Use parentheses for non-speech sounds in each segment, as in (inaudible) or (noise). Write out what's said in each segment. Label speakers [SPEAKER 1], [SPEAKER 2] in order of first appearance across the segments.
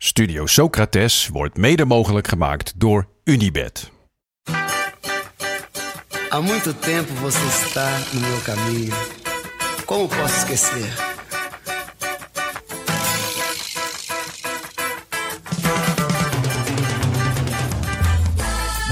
[SPEAKER 1] Studio Socrates wordt mede mogelijk gemaakt door Unibed.
[SPEAKER 2] Há muito tempo você está no meu caminho. Como posso esquecer?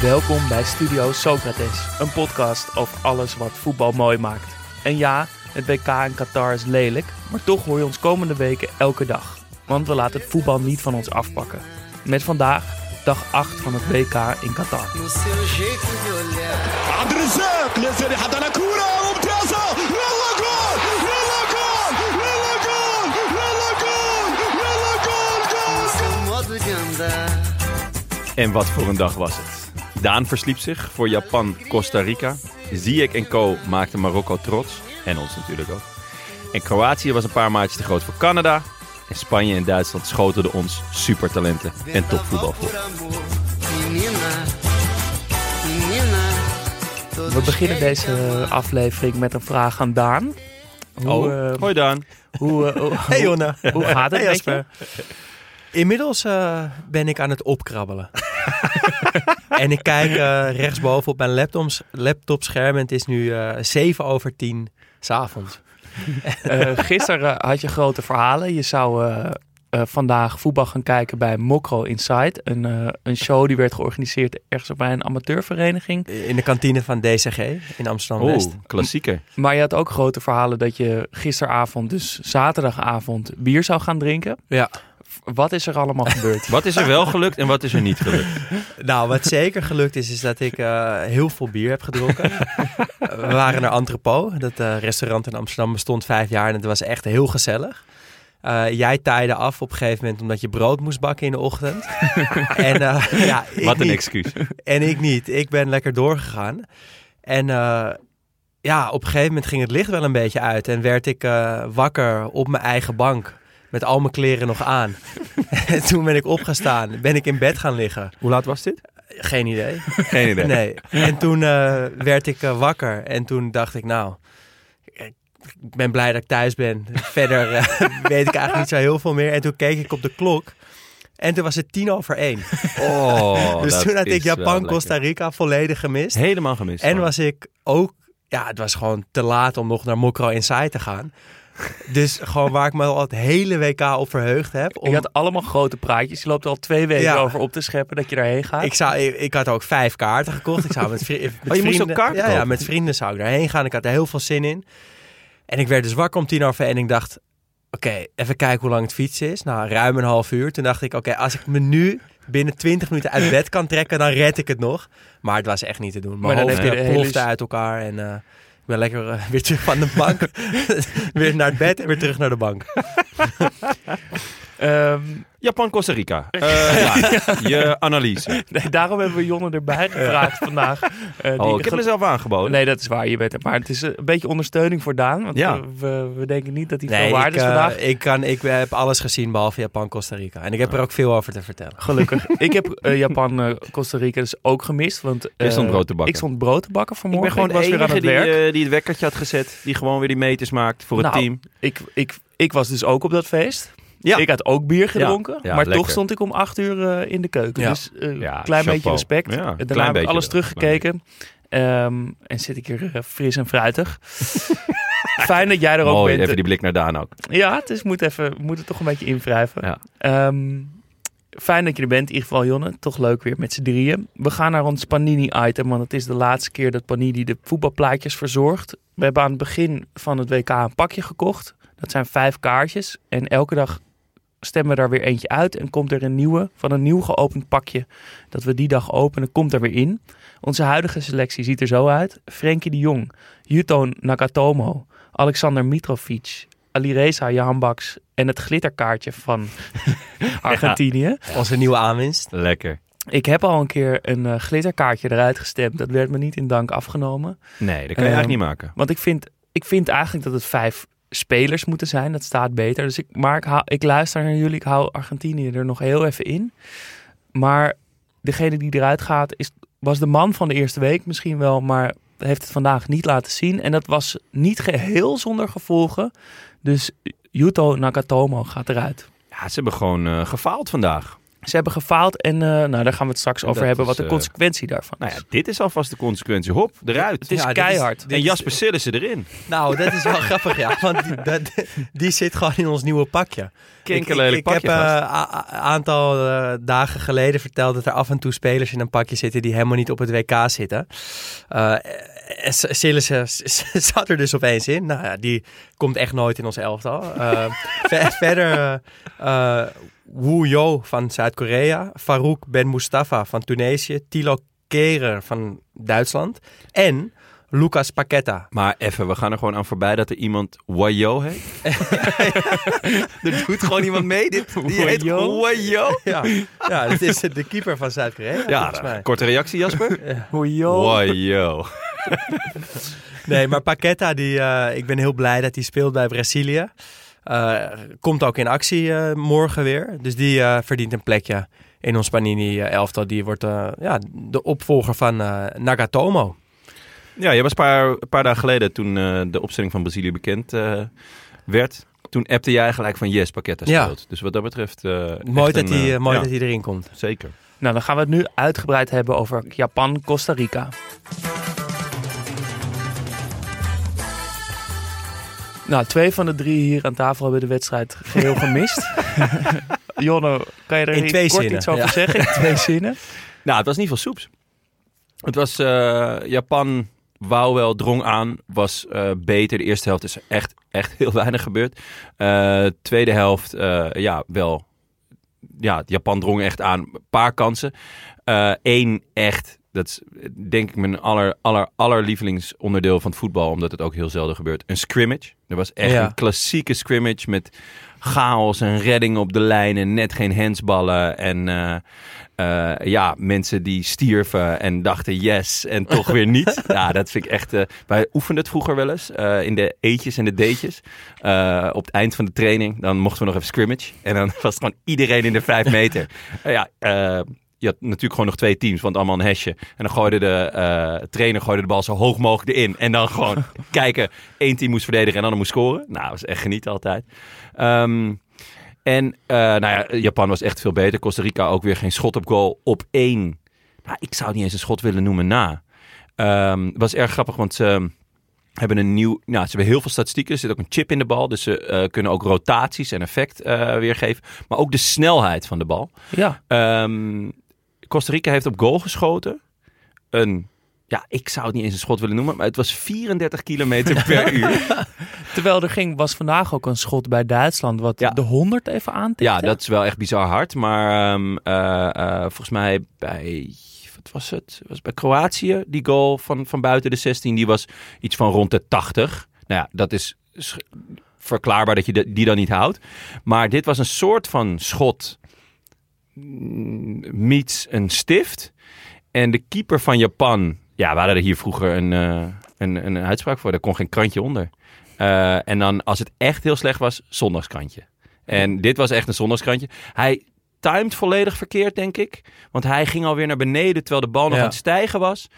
[SPEAKER 3] Welkom bij Studio Socrates, een podcast over alles wat voetbal mooi maakt. En ja, het WK in Qatar is lelijk, maar toch hoor je ons komende weken elke dag want we laten het voetbal niet van ons afpakken. Met vandaag dag 8 van het WK in Qatar.
[SPEAKER 4] En wat voor een dag was het. Daan versliep zich voor Japan-Costa Rica. Ziyech en co maakten Marokko trots. En ons natuurlijk ook. En Kroatië was een paar maatjes te groot voor Canada. En Spanje en Duitsland schoten ons supertalenten en topvoetbal voor.
[SPEAKER 3] We beginnen deze aflevering met een vraag aan Daan. Hoe,
[SPEAKER 4] Oh,
[SPEAKER 3] eh,
[SPEAKER 4] hoi Daan.
[SPEAKER 3] hoe, (laughs) hoe-
[SPEAKER 5] Hey Jonne.
[SPEAKER 3] hoe (laughs) gaat het
[SPEAKER 5] Hey? Jasper. Inmiddels eh, ben ik aan het opkrabbelen. (laughs) en ik kijk rechtsboven op mijn laptops, laptopscherm en het is nu eh 7 over 10 s'avonds. (laughs)
[SPEAKER 3] Eh, gisteren had je grote verhalen. Je zou eh, eh, vandaag voetbal gaan kijken bij Mokro Inside. Een, eh, een show die werd georganiseerd ergens bij een amateurvereniging.
[SPEAKER 5] In de kantine van DCG in Amsterdam-West.
[SPEAKER 4] Oeh, klassieker.
[SPEAKER 3] Maar je had ook grote verhalen dat je gisteravond, dus zaterdagavond, bier zou gaan drinken.
[SPEAKER 5] Ja.
[SPEAKER 3] Wat is er allemaal gebeurd?
[SPEAKER 4] Wat is er wel gelukt en wat is er niet gelukt?
[SPEAKER 5] Nou, wat zeker gelukt is, is dat ik eh, heel veel bier heb gedronken. We waren naar Entrepot. Dat eh, restaurant in Amsterdam bestond vijf jaar en het was echt heel gezellig. Eh, jij taaide af op een gegeven moment omdat je brood moest bakken in de ochtend. (laughs) en eh, ja,
[SPEAKER 4] Wat een
[SPEAKER 5] niet.
[SPEAKER 4] excuus.
[SPEAKER 5] En ik niet. Ik ben lekker doorgegaan. En eh, ja, op een gegeven moment ging het licht wel een beetje uit. En werd ik eh, wakker op mijn eigen bank. Met al mijn kleren nog aan. (laughs) en toen ben ik opgestaan. Ben ik in bed gaan liggen.
[SPEAKER 4] Hoe laat was dit?
[SPEAKER 5] Geen idee.
[SPEAKER 4] Geen idee.
[SPEAKER 5] Nee. En toen eh, werd ik eh, wakker. En toen dacht ik, nou, ik ben blij dat ik thuis ben. Verder eh, (laughs) weet ik eigenlijk niet zo heel veel meer. En toen keek ik op de klok. En toen was het tien over één.
[SPEAKER 4] Oh,
[SPEAKER 5] dus toen had ik
[SPEAKER 4] wel
[SPEAKER 5] Japan,
[SPEAKER 4] lekker.
[SPEAKER 5] Costa Rica volledig gemist.
[SPEAKER 4] Helemaal gemist.
[SPEAKER 5] En was ik ook, ja, het was gewoon te laat om nog naar Mokro Inside te gaan. Dus gewoon waar ik me al het hele WK op verheugd heb. Om,
[SPEAKER 3] Je had allemaal grote praatjes. Je loopt er al twee weken
[SPEAKER 5] Ja.
[SPEAKER 3] over op te scheppen dat je daarheen gaat.
[SPEAKER 5] ik, zou, ik, ik had ook vijf kaarten gekocht. Ik zou met, vri- (laughs) met
[SPEAKER 4] Oh, je moest
[SPEAKER 5] vrienden,
[SPEAKER 4] ook kaarten
[SPEAKER 5] ja, ja, met vrienden zou ik daarheen gaan. Ik had er heel veel zin in. En ik werd dus wakker om tien over en ik dacht... Oké, even kijken hoe lang het fietsen is. Nou, ruim een half uur. Toen dacht ik, oké, als ik me nu binnen 20 minuten uit bed kan trekken, dan red ik het nog. Maar het was echt niet te doen.
[SPEAKER 3] Maar dan
[SPEAKER 5] hoofd
[SPEAKER 3] heb je de hele
[SPEAKER 5] plofte uit elkaar en eh, ben lekker eh, weer terug van de bank. (laughs) weer naar het bed en weer terug naar de bank. (laughs)
[SPEAKER 3] Ehm,
[SPEAKER 4] Japan, Costa Rica. Eh, (laughs) ja, je analyse. (laughs)
[SPEAKER 3] nee, daarom hebben we Jonne erbij gevraagd vandaag. eh, die
[SPEAKER 4] Oh, ik heb mezelf aangeboden.
[SPEAKER 3] Nee, dat is waar. Je bent er. Maar het is een beetje ondersteuning voor Daan. Want
[SPEAKER 4] Ja.
[SPEAKER 3] we, we, denken niet dat hij
[SPEAKER 5] Nee,
[SPEAKER 3] veel waard
[SPEAKER 5] ik,
[SPEAKER 3] is
[SPEAKER 5] eh,
[SPEAKER 3] vandaag.
[SPEAKER 5] ik, kan, ik heb alles gezien behalve Japan, Costa Rica. En ik heb er ook veel over te vertellen.
[SPEAKER 3] Gelukkig. (laughs) ik heb eh, Japan, eh, Costa Rica dus ook gemist. Want,
[SPEAKER 4] Je stond
[SPEAKER 3] eh,
[SPEAKER 4] brood te bakken.
[SPEAKER 3] Ik stond brood te bakken
[SPEAKER 4] ik
[SPEAKER 3] vanmorgen.
[SPEAKER 4] ben gewoon
[SPEAKER 3] was
[SPEAKER 4] de
[SPEAKER 3] weer aan het
[SPEAKER 4] die,
[SPEAKER 3] werk.
[SPEAKER 4] eh, die het wekkertje had gezet. Die gewoon weer die meters maakt voor het
[SPEAKER 3] Nou,
[SPEAKER 4] team.
[SPEAKER 3] Ik, ik, ik was dus ook op dat feest.
[SPEAKER 4] Ja.
[SPEAKER 3] Ik had ook bier gedronken.
[SPEAKER 4] Ja,
[SPEAKER 3] maar
[SPEAKER 4] lekker.
[SPEAKER 3] toch stond ik om acht uur eh, in de keuken. Dus een
[SPEAKER 4] Ja,
[SPEAKER 3] klein beetje respect.
[SPEAKER 4] Klein
[SPEAKER 3] Daarna heb ik alles
[SPEAKER 4] wel.
[SPEAKER 3] teruggekeken. Ehm, en zit ik hier eh, fris en fruitig. (laughs) Fijn dat jij er ook
[SPEAKER 4] Mooi,
[SPEAKER 3] bent.
[SPEAKER 4] even die blik naar Daan ook.
[SPEAKER 3] Ja, het is, moet, even, moet het toch een beetje invrijven. Ehm, fijn dat je er bent, in ieder geval Jonne. Toch leuk weer met z'n drieën. We gaan naar ons Panini-item, want het is de laatste keer dat Panini de voetbalplaatjes verzorgt. We hebben aan het begin van het WK een pakje gekocht. Dat zijn vijf kaartjes. En elke dag stemmen we daar weer eentje uit. En komt er een nieuwe, van een nieuw geopend pakje. Dat we die dag openen, komt er weer in. Onze huidige selectie ziet er zo uit. Frenkie de Jong, Yuto Nakatomo, Alexander Mitrovic, Alireza, Jan Baks en het glitterkaartje van (laughs) Argentinië.
[SPEAKER 5] Onze nieuwe aanwinst.
[SPEAKER 4] Lekker.
[SPEAKER 3] Ik heb al een keer een eh, glitterkaartje eruit gestemd. Dat werd me niet in dank afgenomen.
[SPEAKER 4] Nee, dat kan je
[SPEAKER 3] Ehm,
[SPEAKER 4] eigenlijk niet maken.
[SPEAKER 3] Want ik vind, ik vind eigenlijk dat het vijf spelers moeten zijn. Dat staat beter. Dus ik, maar ik, luister naar jullie. Ik hou Argentinië er nog heel even in. Maar degene die eruit gaat is, was de man van de eerste week misschien wel. Maar heeft het vandaag niet laten zien. En dat was niet geheel zonder gevolgen. Dus Yuto Nakatomo gaat eruit.
[SPEAKER 4] Ja, ze hebben gewoon eh, gefaald vandaag.
[SPEAKER 3] Ze hebben gefaald en eh, nou, daar gaan we het straks
[SPEAKER 4] En
[SPEAKER 3] over hebben.
[SPEAKER 4] is,
[SPEAKER 3] Wat de
[SPEAKER 4] eh,
[SPEAKER 3] consequentie daarvan
[SPEAKER 4] Nou
[SPEAKER 3] is.
[SPEAKER 4] ja, dit is alvast de consequentie. Hop, eruit.
[SPEAKER 3] het is
[SPEAKER 5] Ja, dit is-
[SPEAKER 3] keihard.
[SPEAKER 5] dit
[SPEAKER 4] en
[SPEAKER 5] is-
[SPEAKER 4] Jasper Sillissen erin.
[SPEAKER 5] Nou, dat is wel (laughs) grappig, ja. Want die, dat- die zit gewoon in ons nieuwe pakje.
[SPEAKER 4] Kinkerlelijk
[SPEAKER 5] ik, ik,
[SPEAKER 4] pakje
[SPEAKER 5] heb een aantal eh, dagen geleden verteld dat er af en toe spelers in een pakje zitten die helemaal niet op het WK zitten. Sillissen (laughs) zat er dus opeens in. Nou ja, die komt echt nooit in ons elftal. Eh, ver- (laughs) verder Wu Yo van Zuid-Korea, Farouk Ben Mustafa van Tunesië, Tilo Kehrer van Duitsland en Lucas Paqueta.
[SPEAKER 4] Maar even, we gaan er gewoon aan voorbij dat er iemand Wayo heet. (laughs) er doet gewoon iemand mee. Dit, die heet
[SPEAKER 3] Wayo?
[SPEAKER 4] Wayo. (laughs)
[SPEAKER 5] Ja, ja dat is de keeper van Zuid-Korea.
[SPEAKER 4] Ja,
[SPEAKER 5] mij.
[SPEAKER 4] korte reactie Jasper. (laughs)
[SPEAKER 3] Hojo.
[SPEAKER 4] Wayo.
[SPEAKER 5] Nee, maar Paqueta, die, eh, ik ben heel blij dat hij speelt bij Brazilië. Eh, komt ook in actie eh, morgen weer. Dus die eh, verdient een plekje in ons Panini-elftal. Die wordt eh, ja, de opvolger van eh, Nagatomo.
[SPEAKER 4] Ja, je was een paar, een paar dagen geleden toen eh, de opstelling van Brazilië bekend eh, werd. Toen appte jij gelijk van yes,
[SPEAKER 5] Ja.
[SPEAKER 4] speelt. Dus wat dat betreft... eh,
[SPEAKER 5] Mooi, dat
[SPEAKER 4] een,
[SPEAKER 5] hij, mooi
[SPEAKER 4] ja,
[SPEAKER 5] dat hij erin komt.
[SPEAKER 4] Zeker.
[SPEAKER 3] Nou, dan gaan we het nu uitgebreid hebben over Japan, Costa Rica. Nou, twee van de drie hier aan tafel hebben de wedstrijd geheel (laughs) gemist. Jonne, kan je er
[SPEAKER 5] In
[SPEAKER 3] iets-
[SPEAKER 5] twee
[SPEAKER 3] kort
[SPEAKER 5] zinnen,
[SPEAKER 3] iets over
[SPEAKER 5] ja.
[SPEAKER 3] zeggen? In twee zinnen.
[SPEAKER 4] Nou, het was niet veel soeps. Het was eh, Japan wou wel, drong aan, was eh, beter. De eerste helft is er echt, echt heel weinig gebeurd. Eh, tweede helft, eh, ja, wel. Ja, Japan drong echt aan. Een paar kansen. Eén echt, dat is denk ik mijn aller, aller, allerlievelingsonderdeel van het voetbal, omdat het ook heel zelden gebeurt. Een scrimmage. Er was echt
[SPEAKER 5] Ja.
[SPEAKER 4] een klassieke scrimmage met chaos en redding op de lijn en net geen handsballen. En eh, eh, ja, mensen die stierven en dachten yes en toch weer niet. (laughs) Ja, dat vind ik echt... eh, wij oefenden het vroeger wel eens in de eetjes en de deetjes. Op het eind van de training, dan mochten we nog even scrimmage. En dan (laughs) was het gewoon iedereen in de vijf meter. Ja, je had natuurlijk gewoon nog twee teams, want allemaal een hesje. En dan gooide de eh, trainer gooide de bal zo hoog mogelijk erin. En dan gewoon (laughs) kijken, één team moest verdedigen en ander moest scoren. Nou, dat was echt genieten altijd. Ehm, en eh, nou ja, Japan was echt veel beter. Costa Rica ook weer geen schot op goal op één. Nou, ik zou het niet eens een schot willen noemen na. Het was erg grappig, want ze hebben een nieuw... Nou, ze hebben heel veel statistieken. Er zit ook een chip in de bal. Dus ze eh, kunnen ook rotaties en effect weergeven. Maar ook de snelheid van de bal.
[SPEAKER 3] Ja,
[SPEAKER 4] Ehm, Costa Rica heeft op goal geschoten. Een... Ja, ik zou het niet eens een schot willen noemen, maar het was 34 kilometer (laughs) per uur.
[SPEAKER 3] terwijl er ging, was vandaag ook een schot bij Duitsland wat
[SPEAKER 4] Ja.
[SPEAKER 3] de 100 even aantikte.
[SPEAKER 4] Ja, dat is wel echt bizar hard. Maar ehm, eh, eh, volgens mij bij, wat was het? Was bij Kroatië, die goal van, van buiten de 16, die was iets van rond de 80. Nou ja, dat is verklaarbaar dat je de- die dan niet houdt. Maar dit was een soort van schot meets een stift. En de keeper van Japan, ja, we hadden er hier vroeger een, eh, een, een uitspraak voor. Daar kon geen krantje onder. Eh, en dan, als het echt heel slecht was, zondagskrantje. En dit was echt een zondagskrantje. Hij timed volledig verkeerd, denk ik. Want hij ging alweer naar beneden terwijl de bal nog
[SPEAKER 5] Ja.
[SPEAKER 4] aan het stijgen was.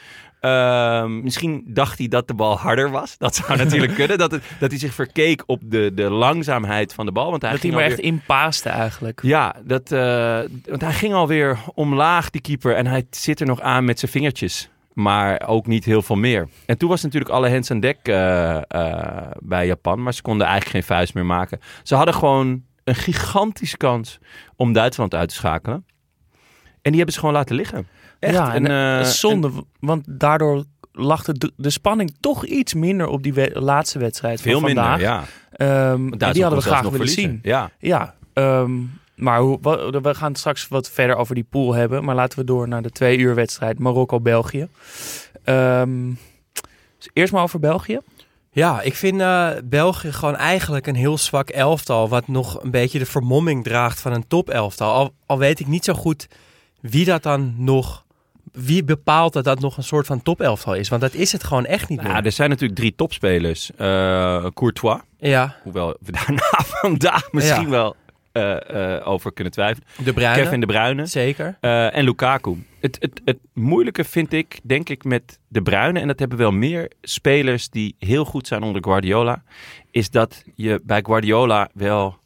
[SPEAKER 4] Ehm, misschien dacht hij dat de bal harder was. Dat zou (laughs) natuurlijk kunnen. Dat, het, dat hij zich verkeek op de, de langzaamheid van de bal. Want hij
[SPEAKER 3] dat hij maar
[SPEAKER 4] alweer-
[SPEAKER 3] echt inpaaste eigenlijk.
[SPEAKER 4] ja, dat, eh, want hij ging alweer omlaag, die keeper. En hij zit er nog aan met zijn vingertjes. Maar ook niet heel veel meer. En toen was natuurlijk alle hands aan dek eh, eh, bij Japan. Maar ze konden eigenlijk geen vuist meer maken. Ze hadden gewoon een gigantische kans om Duitsland uit te schakelen. En die hebben ze gewoon laten liggen. Echt.
[SPEAKER 3] ja, en,
[SPEAKER 4] eh,
[SPEAKER 3] eh, zonde, want daardoor lag de, de spanning toch iets minder op die we- laatste wedstrijd
[SPEAKER 4] veel
[SPEAKER 3] van vandaag.
[SPEAKER 4] minder, ja.
[SPEAKER 3] Ehm, die hadden we graag willen
[SPEAKER 4] verliezen.
[SPEAKER 3] zien.
[SPEAKER 4] Ja.
[SPEAKER 3] Ja, ehm, maar hoe, we gaan straks wat verder over die pool hebben. Maar laten we door naar de twee uur wedstrijd Marokko-België. Ehm, dus eerst maar over België.
[SPEAKER 5] Ja, ik vind eh, België gewoon eigenlijk een heel zwak elftal. Wat nog een beetje de vermomming draagt van een top elftal. Al, al weet ik niet zo goed wie dat dan nog. Wie bepaalt dat dat nog een soort van top elftal is? Want dat is het gewoon echt niet
[SPEAKER 4] Nou,
[SPEAKER 5] meer.
[SPEAKER 4] er zijn natuurlijk drie topspelers. Eh, Courtois,
[SPEAKER 5] Ja,
[SPEAKER 4] hoewel we daarna (laughs) vandaag misschien
[SPEAKER 5] Ja.
[SPEAKER 4] wel eh, eh, over kunnen twijfelen.
[SPEAKER 5] de Bruyne.
[SPEAKER 4] Kevin De Bruyne.
[SPEAKER 5] Zeker.
[SPEAKER 4] En Lukaku. Het, het, het moeilijke vind ik, denk ik, met De Bruyne... en dat hebben wel meer spelers die heel goed zijn onder Guardiola... is dat je bij Guardiola wel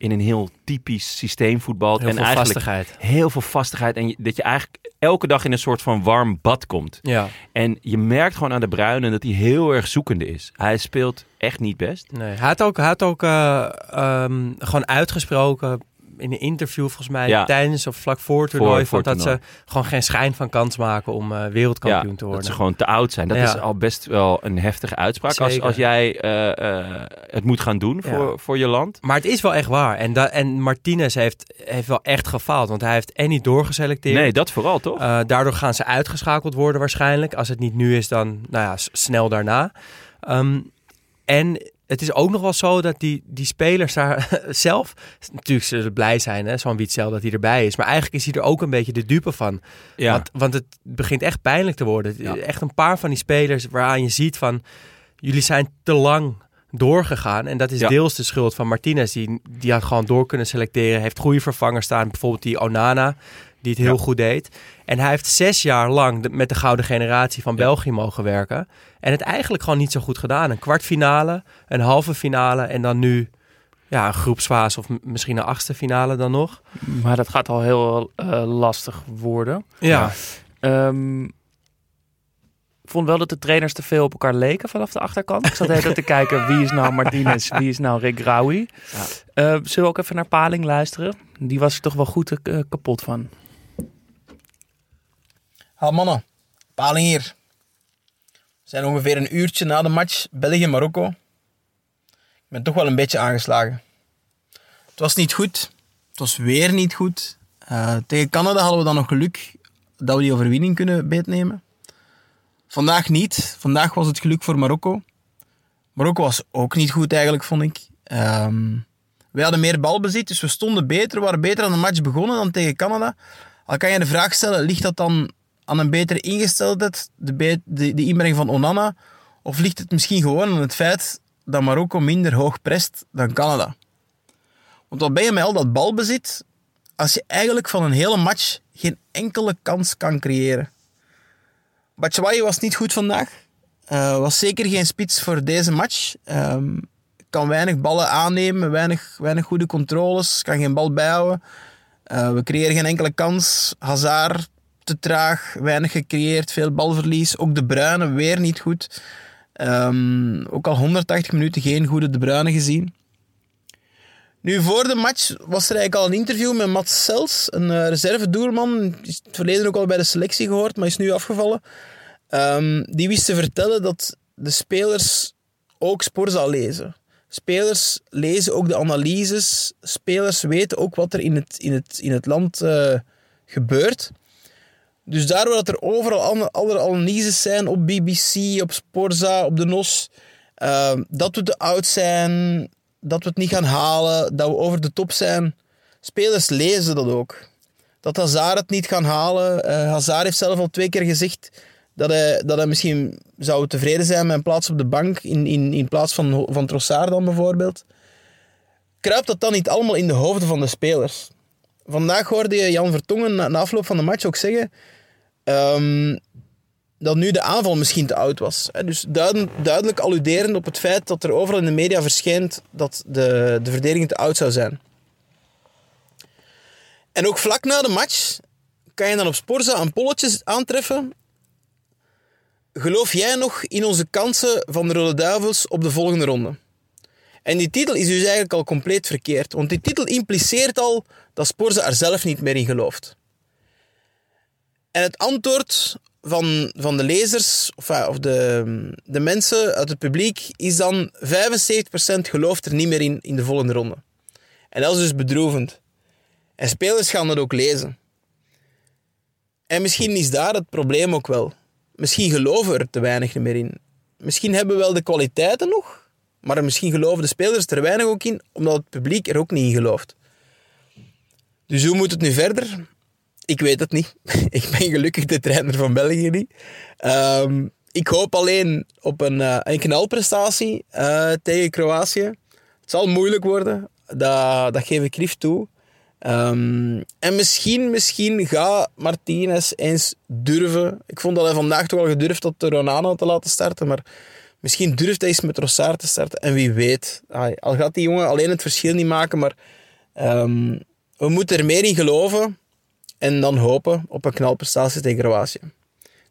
[SPEAKER 4] in een heel typisch systeem voetbalt.
[SPEAKER 5] Heel
[SPEAKER 4] en
[SPEAKER 5] veel
[SPEAKER 4] eigenlijk
[SPEAKER 5] vastigheid.
[SPEAKER 4] heel veel vastigheid. En je- dat je eigenlijk elke dag in een soort van warm bad komt.
[SPEAKER 5] Ja,
[SPEAKER 4] En je merkt gewoon aan De Bruyne dat hij heel erg zoekende is. Hij speelt echt niet best.
[SPEAKER 5] nee. Hij had ook, hij had ook eh, ehm, gewoon uitgesproken in een interview volgens mij
[SPEAKER 4] Ja.
[SPEAKER 5] tijdens of vlak voor het toernooi.
[SPEAKER 4] Voor-
[SPEAKER 5] van dat ze gewoon geen schijn van kans maken om eh, wereldkampioen te
[SPEAKER 4] dat
[SPEAKER 5] worden.
[SPEAKER 4] ze gewoon te oud zijn. Dat is al best wel een heftige uitspraak. Als,
[SPEAKER 5] Zeker.
[SPEAKER 4] als jij eh, eh, het moet gaan doen voor, voor je land.
[SPEAKER 5] Maar het is wel echt waar. En, da- en Martinez heeft, heeft wel echt gefaald. Want hij heeft en niet doorgeselecteerd.
[SPEAKER 4] Nee, dat vooral toch?
[SPEAKER 5] Daardoor gaan ze uitgeschakeld worden waarschijnlijk. Als het niet nu is, dan nou ja, snel daarna. Ehm, en het is ook nog wel zo dat die, die spelers daar (laughs) zelf... Natuurlijk zullen ze blij zijn, hè, zo'n Witzel, dat hij erbij is. Maar eigenlijk is hij er ook een beetje de dupe van.
[SPEAKER 4] ja.
[SPEAKER 5] Want, want het begint echt pijnlijk te worden.
[SPEAKER 4] Ja.
[SPEAKER 5] Echt een paar van die spelers waaraan je ziet van... Jullie zijn te lang doorgegaan. En dat is
[SPEAKER 4] Ja.
[SPEAKER 5] deels de schuld van Martinez. Die, die had gewoon door kunnen selecteren. Heeft goede vervangers staan. Bijvoorbeeld die Onana, die het heel
[SPEAKER 4] Ja.
[SPEAKER 5] goed deed. En hij heeft zes jaar lang de- met de gouden generatie van
[SPEAKER 4] Ja.
[SPEAKER 5] België mogen werken. En het eigenlijk gewoon niet zo goed gedaan. Een kwartfinale, een halve finale en dan nu... Ja, een groepsfase of misschien een achtste finale dan nog.
[SPEAKER 3] Maar dat gaat al heel eh, lastig worden.
[SPEAKER 5] Ja,
[SPEAKER 3] Ehm, ik vond wel dat de trainers te veel op elkaar leken vanaf de achterkant. Ik zat tijd te (laughs) kijken wie is nou Martinez, wie is nou Rick Rauwi.
[SPEAKER 4] Ja.
[SPEAKER 3] Eh, zullen we ook even naar Paling luisteren? Die was er toch wel goed eh, kapot van.
[SPEAKER 6] Ha mannen, Paling hier. We zijn ongeveer een uurtje na de match België-Marokko. Ik ben toch wel een beetje aangeslagen. Het was niet goed. Het was weer niet goed. Eh, tegen Canada hadden we dan nog geluk dat we die overwinning kunnen beetnemen. Vandaag niet. Vandaag was het geluk voor Marokko. Marokko was ook niet goed eigenlijk, vond ik. Ehm wij hadden meer balbezit, dus we stonden beter. We waren beter aan de match begonnen dan tegen Canada. Al kan je de vraag stellen, ligt dat dan aan een betere ingesteldheid, de, de, de inbreng van Onana? Of ligt het misschien gewoon aan het feit dat Marokko minder hoog prest dan Canada? Want wat ben je met al dat balbezit, als je eigenlijk van een hele match geen enkele kans kan creëren? Batshuayi was niet goed vandaag. Eh, was zeker geen spits voor deze match. Ehm, kan weinig ballen aannemen, weinig, weinig goede controles, kan geen bal bijhouden. Eh, we creëren geen enkele kans. Hazard te traag, weinig gecreëerd, veel balverlies. Ook De Bruyne weer niet goed. Ehm, ook al 180 minuten geen goede De Bruyne gezien. Nu, voor de match was er eigenlijk al een interview met Mats Sels, een eh, reserve-doelman. Is het verleden ook al bij de selectie gehoord, maar is nu afgevallen. Ehm, die wist te vertellen dat de spelers ook Sporza lezen. Spelers lezen ook de analyses. Spelers weten ook wat er in het, in het, in het land eh, gebeurt. Dus daardoor dat er overal alle, alle analyses zijn op BBC, op Sporza, op de NOS. eh, dat we te oud zijn, dat we het niet gaan halen, dat we over de top zijn. Spelers lezen dat ook. Dat Hazard het niet gaan halen. Eh Hazard heeft zelf al twee keer gezegd dat hij, dat hij misschien zou tevreden zijn met een plaats op de bank in, in, in plaats van, van Trossard dan bijvoorbeeld. Kruipt dat dan niet allemaal in de hoofden van de spelers? Vandaag hoorde je Jan Vertongen na, na afloop van de match ook zeggen ehm, dat nu de aanval misschien te oud was. Dus duidelijk, alluderend op het feit dat er overal in de media verschijnt dat de, de verdediging te oud zou zijn. En ook vlak na de match kan je dan op Sporza een polletje aantreffen. Geloof jij nog in onze kansen van de Rode Duivels op de volgende ronde? En die titel is dus eigenlijk al compleet verkeerd. Want die titel impliceert al dat Sporza er zelf niet meer in gelooft. En het antwoord van, van de lezers, of, eh, of de, de mensen uit het publiek, is dan 75% gelooft er niet meer in in de volgende ronde. En dat is dus bedroevend. En spelers gaan dat ook lezen. En misschien is daar het probleem ook wel. Misschien geloven er te weinig meer in. misschien hebben we wel de kwaliteiten nog, maar misschien geloven de spelers er weinig ook in, omdat het publiek er ook niet in gelooft. Dus hoe moet het nu verder? Ik weet het niet. (laughs) ik ben gelukkig de trainer van België niet. Ehm, ik hoop alleen op een, eh, een knalprestatie eh, tegen Kroatië. Het zal moeilijk worden, dat, dat geef ik lief toe. Ehm, en misschien, misschien gaat Martinez eens durven. Ik vond dat hij vandaag toch al gedurfd tot de Ronano te laten starten, maar misschien durft hij eens met Rossard te starten. En wie weet, al gaat die jongen alleen het verschil niet maken, maar ehm, we moeten er meer in geloven en dan hopen op een knalprestatie tegen Kroatië.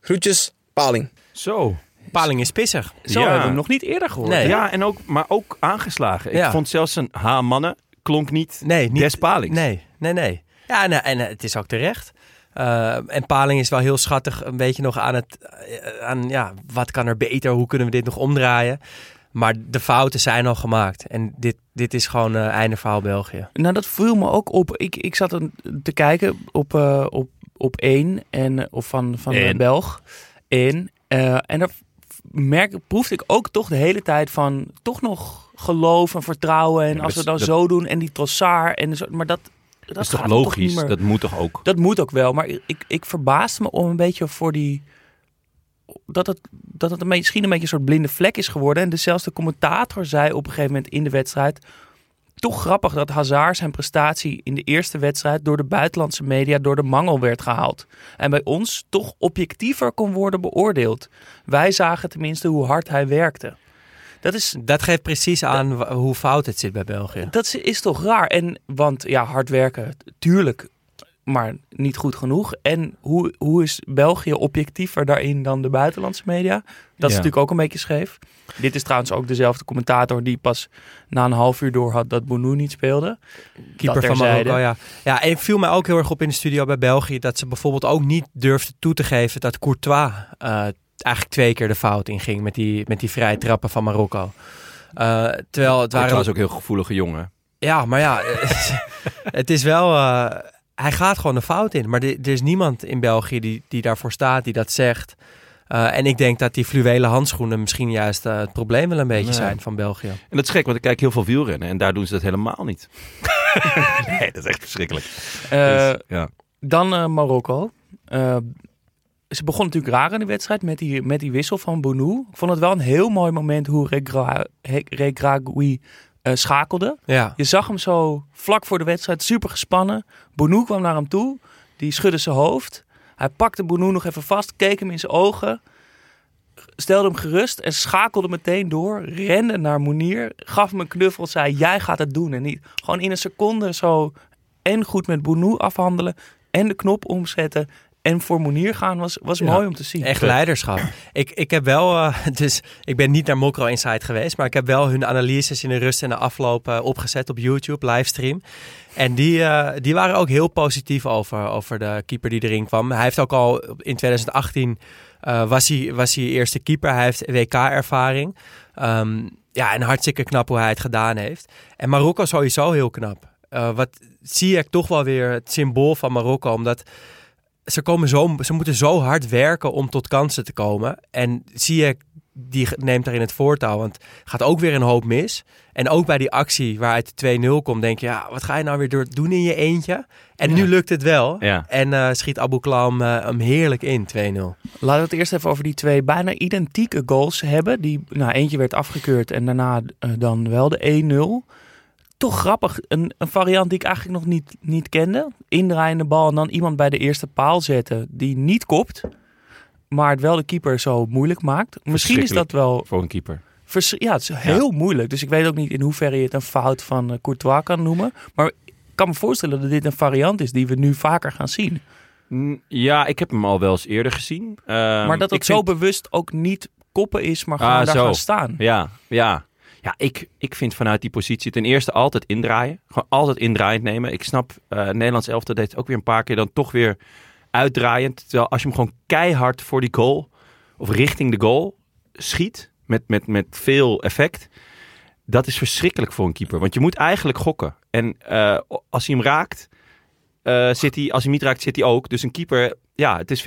[SPEAKER 6] Groetjes, Paling.
[SPEAKER 4] Zo.
[SPEAKER 5] Paling is pissig.
[SPEAKER 3] Zo
[SPEAKER 4] Ja.
[SPEAKER 3] hebben we hem nog niet eerder gehoord.
[SPEAKER 5] Nee.
[SPEAKER 4] Ja, en ook, maar ook aangeslagen. Ik
[SPEAKER 5] Ja.
[SPEAKER 4] vond zelfs een H-mannen klonk niet,
[SPEAKER 5] Nee, niet
[SPEAKER 4] des Palings.
[SPEAKER 5] Nee, nee, nee. Ja, en, en het is ook terecht. Eh, en Paling is wel heel schattig een beetje nog aan het... eh, aan, ja, wat kan er beter? Hoe kunnen we dit nog omdraaien? Maar de fouten zijn al gemaakt. En dit, dit is gewoon eh einde verhaal België.
[SPEAKER 3] Nou, dat viel me ook op. Ik, ik zat een- te kijken op, eh, op, op één en, eh, of van, van de
[SPEAKER 4] Eén.
[SPEAKER 3] Belg. Eh, en daar merk, proefde ik ook toch de hele tijd van toch nog geloof en vertrouwen. En
[SPEAKER 4] Ja,
[SPEAKER 3] als we
[SPEAKER 4] dat
[SPEAKER 3] dan
[SPEAKER 4] is-
[SPEAKER 3] zo doen en die Trossard en zo. Maar dat, dat,
[SPEAKER 4] Dat is toch logisch? dat moet toch ook?
[SPEAKER 3] Dat moet ook wel, maar ik, ik verbaasde me om een beetje voor die. Dat het, dat het een beetje, misschien een beetje een soort blinde vlek is geworden. En dezelfde commentator zei op een gegeven moment in de wedstrijd. Toch grappig dat Hazard zijn prestatie in de eerste wedstrijd door de buitenlandse media door de mangel werd gehaald. En bij ons toch objectiever kon worden beoordeeld. Wij zagen tenminste hoe hard hij werkte. Dat is,
[SPEAKER 5] Dat geeft precies aan hoe fout het zit bij België.
[SPEAKER 3] dat is, is toch raar. En, want ja, hard werken, tuurlijk, maar niet goed genoeg. En hoe, hoe is België objectiever daarin dan de buitenlandse media? Dat is natuurlijk ook een beetje scheef. Dit is trouwens ook dezelfde commentator die pas na een half uur door had dat Bounou niet speelde.
[SPEAKER 5] Keeper
[SPEAKER 3] Dat
[SPEAKER 5] van Marokko, ja. Ja, en viel mij ook heel erg op in de studio bij België... dat ze bijvoorbeeld ook niet durfden toe te geven... dat Courtois eh, eigenlijk twee keer de fout inging... met die, met die vrije trappen van Marokko. Eh, terwijl het waren...
[SPEAKER 4] was ook heel gevoelige jongen.
[SPEAKER 5] Ja, maar ja, (laughs) het is wel. eh, hij gaat gewoon de fout in. Maar er is niemand in België die, die daarvoor staat, die dat zegt. Eh, en ik denk dat die fluwelen handschoenen misschien juist eh, het probleem wel een beetje
[SPEAKER 4] Nee.
[SPEAKER 5] zijn van België.
[SPEAKER 4] En dat is gek, want ik kijk heel veel wielrennen en daar doen ze dat helemaal niet. (laughs) nee, dat is echt verschrikkelijk.
[SPEAKER 3] Eh,
[SPEAKER 4] Dus, ja.
[SPEAKER 3] Dan Marokko. Ze begon natuurlijk raar in de wedstrijd met die, met die wissel van Bounou. Ik vond het wel een heel mooi moment hoe Regra- Eh, schakelde.
[SPEAKER 5] Ja,
[SPEAKER 3] Je zag hem zo vlak voor de wedstrijd, super gespannen. Bounou kwam naar hem toe, die schudde zijn hoofd. Hij pakte Bounou nog even vast, keek hem in zijn ogen, stelde hem gerust en schakelde meteen door. Rende naar Moenier, gaf hem een knuffel, zei jij gaat het doen en niet. Gewoon in een seconde zo en goed met Bounou afhandelen en de knop omzetten en voor Moenier gaan was, was
[SPEAKER 5] Ja.
[SPEAKER 3] mooi om te zien.
[SPEAKER 5] echt leiderschap. (clears throat) ik, ik heb wel, eh, (laughs) dus ik ben niet naar Mokro Insight geweest, maar ik heb wel hun analyses in de rust en de afloop eh, opgezet op YouTube, livestream. En die, eh, die waren ook heel positief over, over de keeper die erin kwam. Hij heeft ook al in 2018 eh, was, hij, was hij eerste keeper. Hij heeft WK-ervaring. Ehm, ja, en hartstikke knap hoe hij het gedaan heeft. En Marokko sowieso heel knap. Wat zie ik toch wel weer het symbool van Marokko, omdat ze, komen zo, ze moeten zo hard werken om tot kansen te komen. En zie ik die neemt daarin het voortouw. Want gaat ook weer een hoop mis. En ook bij die actie waaruit de 2-0 komt, denk je, ja, wat ga je nou weer doen in je eentje? En nu lukt het wel.
[SPEAKER 4] Ja.
[SPEAKER 5] En eh, schiet Abu Klam eh, hem heerlijk in, 2-0.
[SPEAKER 3] Laten we het eerst even over die twee bijna identieke goals hebben. Die, nou, eentje werd afgekeurd en daarna eh, dan wel de 1-0. Toch grappig, een, een variant die ik eigenlijk nog niet, niet kende. Indraaiende bal en dan iemand bij de eerste paal zetten die niet kopt. Maar het wel de keeper zo moeilijk maakt. Misschien is dat wel...
[SPEAKER 4] Voor een keeper.
[SPEAKER 3] vers- Ja, het is heel moeilijk. Dus ik weet ook niet in hoeverre je het een fout van eh, Courtois kan noemen. Maar ik kan me voorstellen dat dit een variant is die we nu vaker gaan zien.
[SPEAKER 4] Mm, Ja, ik heb hem al wel eens eerder gezien. Ehm,
[SPEAKER 3] maar dat het
[SPEAKER 4] ik
[SPEAKER 3] zo
[SPEAKER 4] vind-
[SPEAKER 3] bewust ook niet koppen is, maar gewoon
[SPEAKER 4] Ah,
[SPEAKER 3] daar
[SPEAKER 4] zo.
[SPEAKER 3] gaan staan.
[SPEAKER 4] Ja, ja. Ja, ik, ik vind vanuit die positie ten eerste altijd indraaien. Gewoon altijd indraaiend nemen. Ik snap, eh Nederlands elftal deed het ook weer een paar keer dan toch weer uitdraaiend. Terwijl als je hem gewoon keihard voor die goal of richting de goal schiet met, met, met veel effect. Dat is verschrikkelijk voor een keeper. Want je moet eigenlijk gokken. En eh, als hij hem raakt, eh, zit hij, als hij niet raakt, zit hij ook. Dus een keeper, ja, het is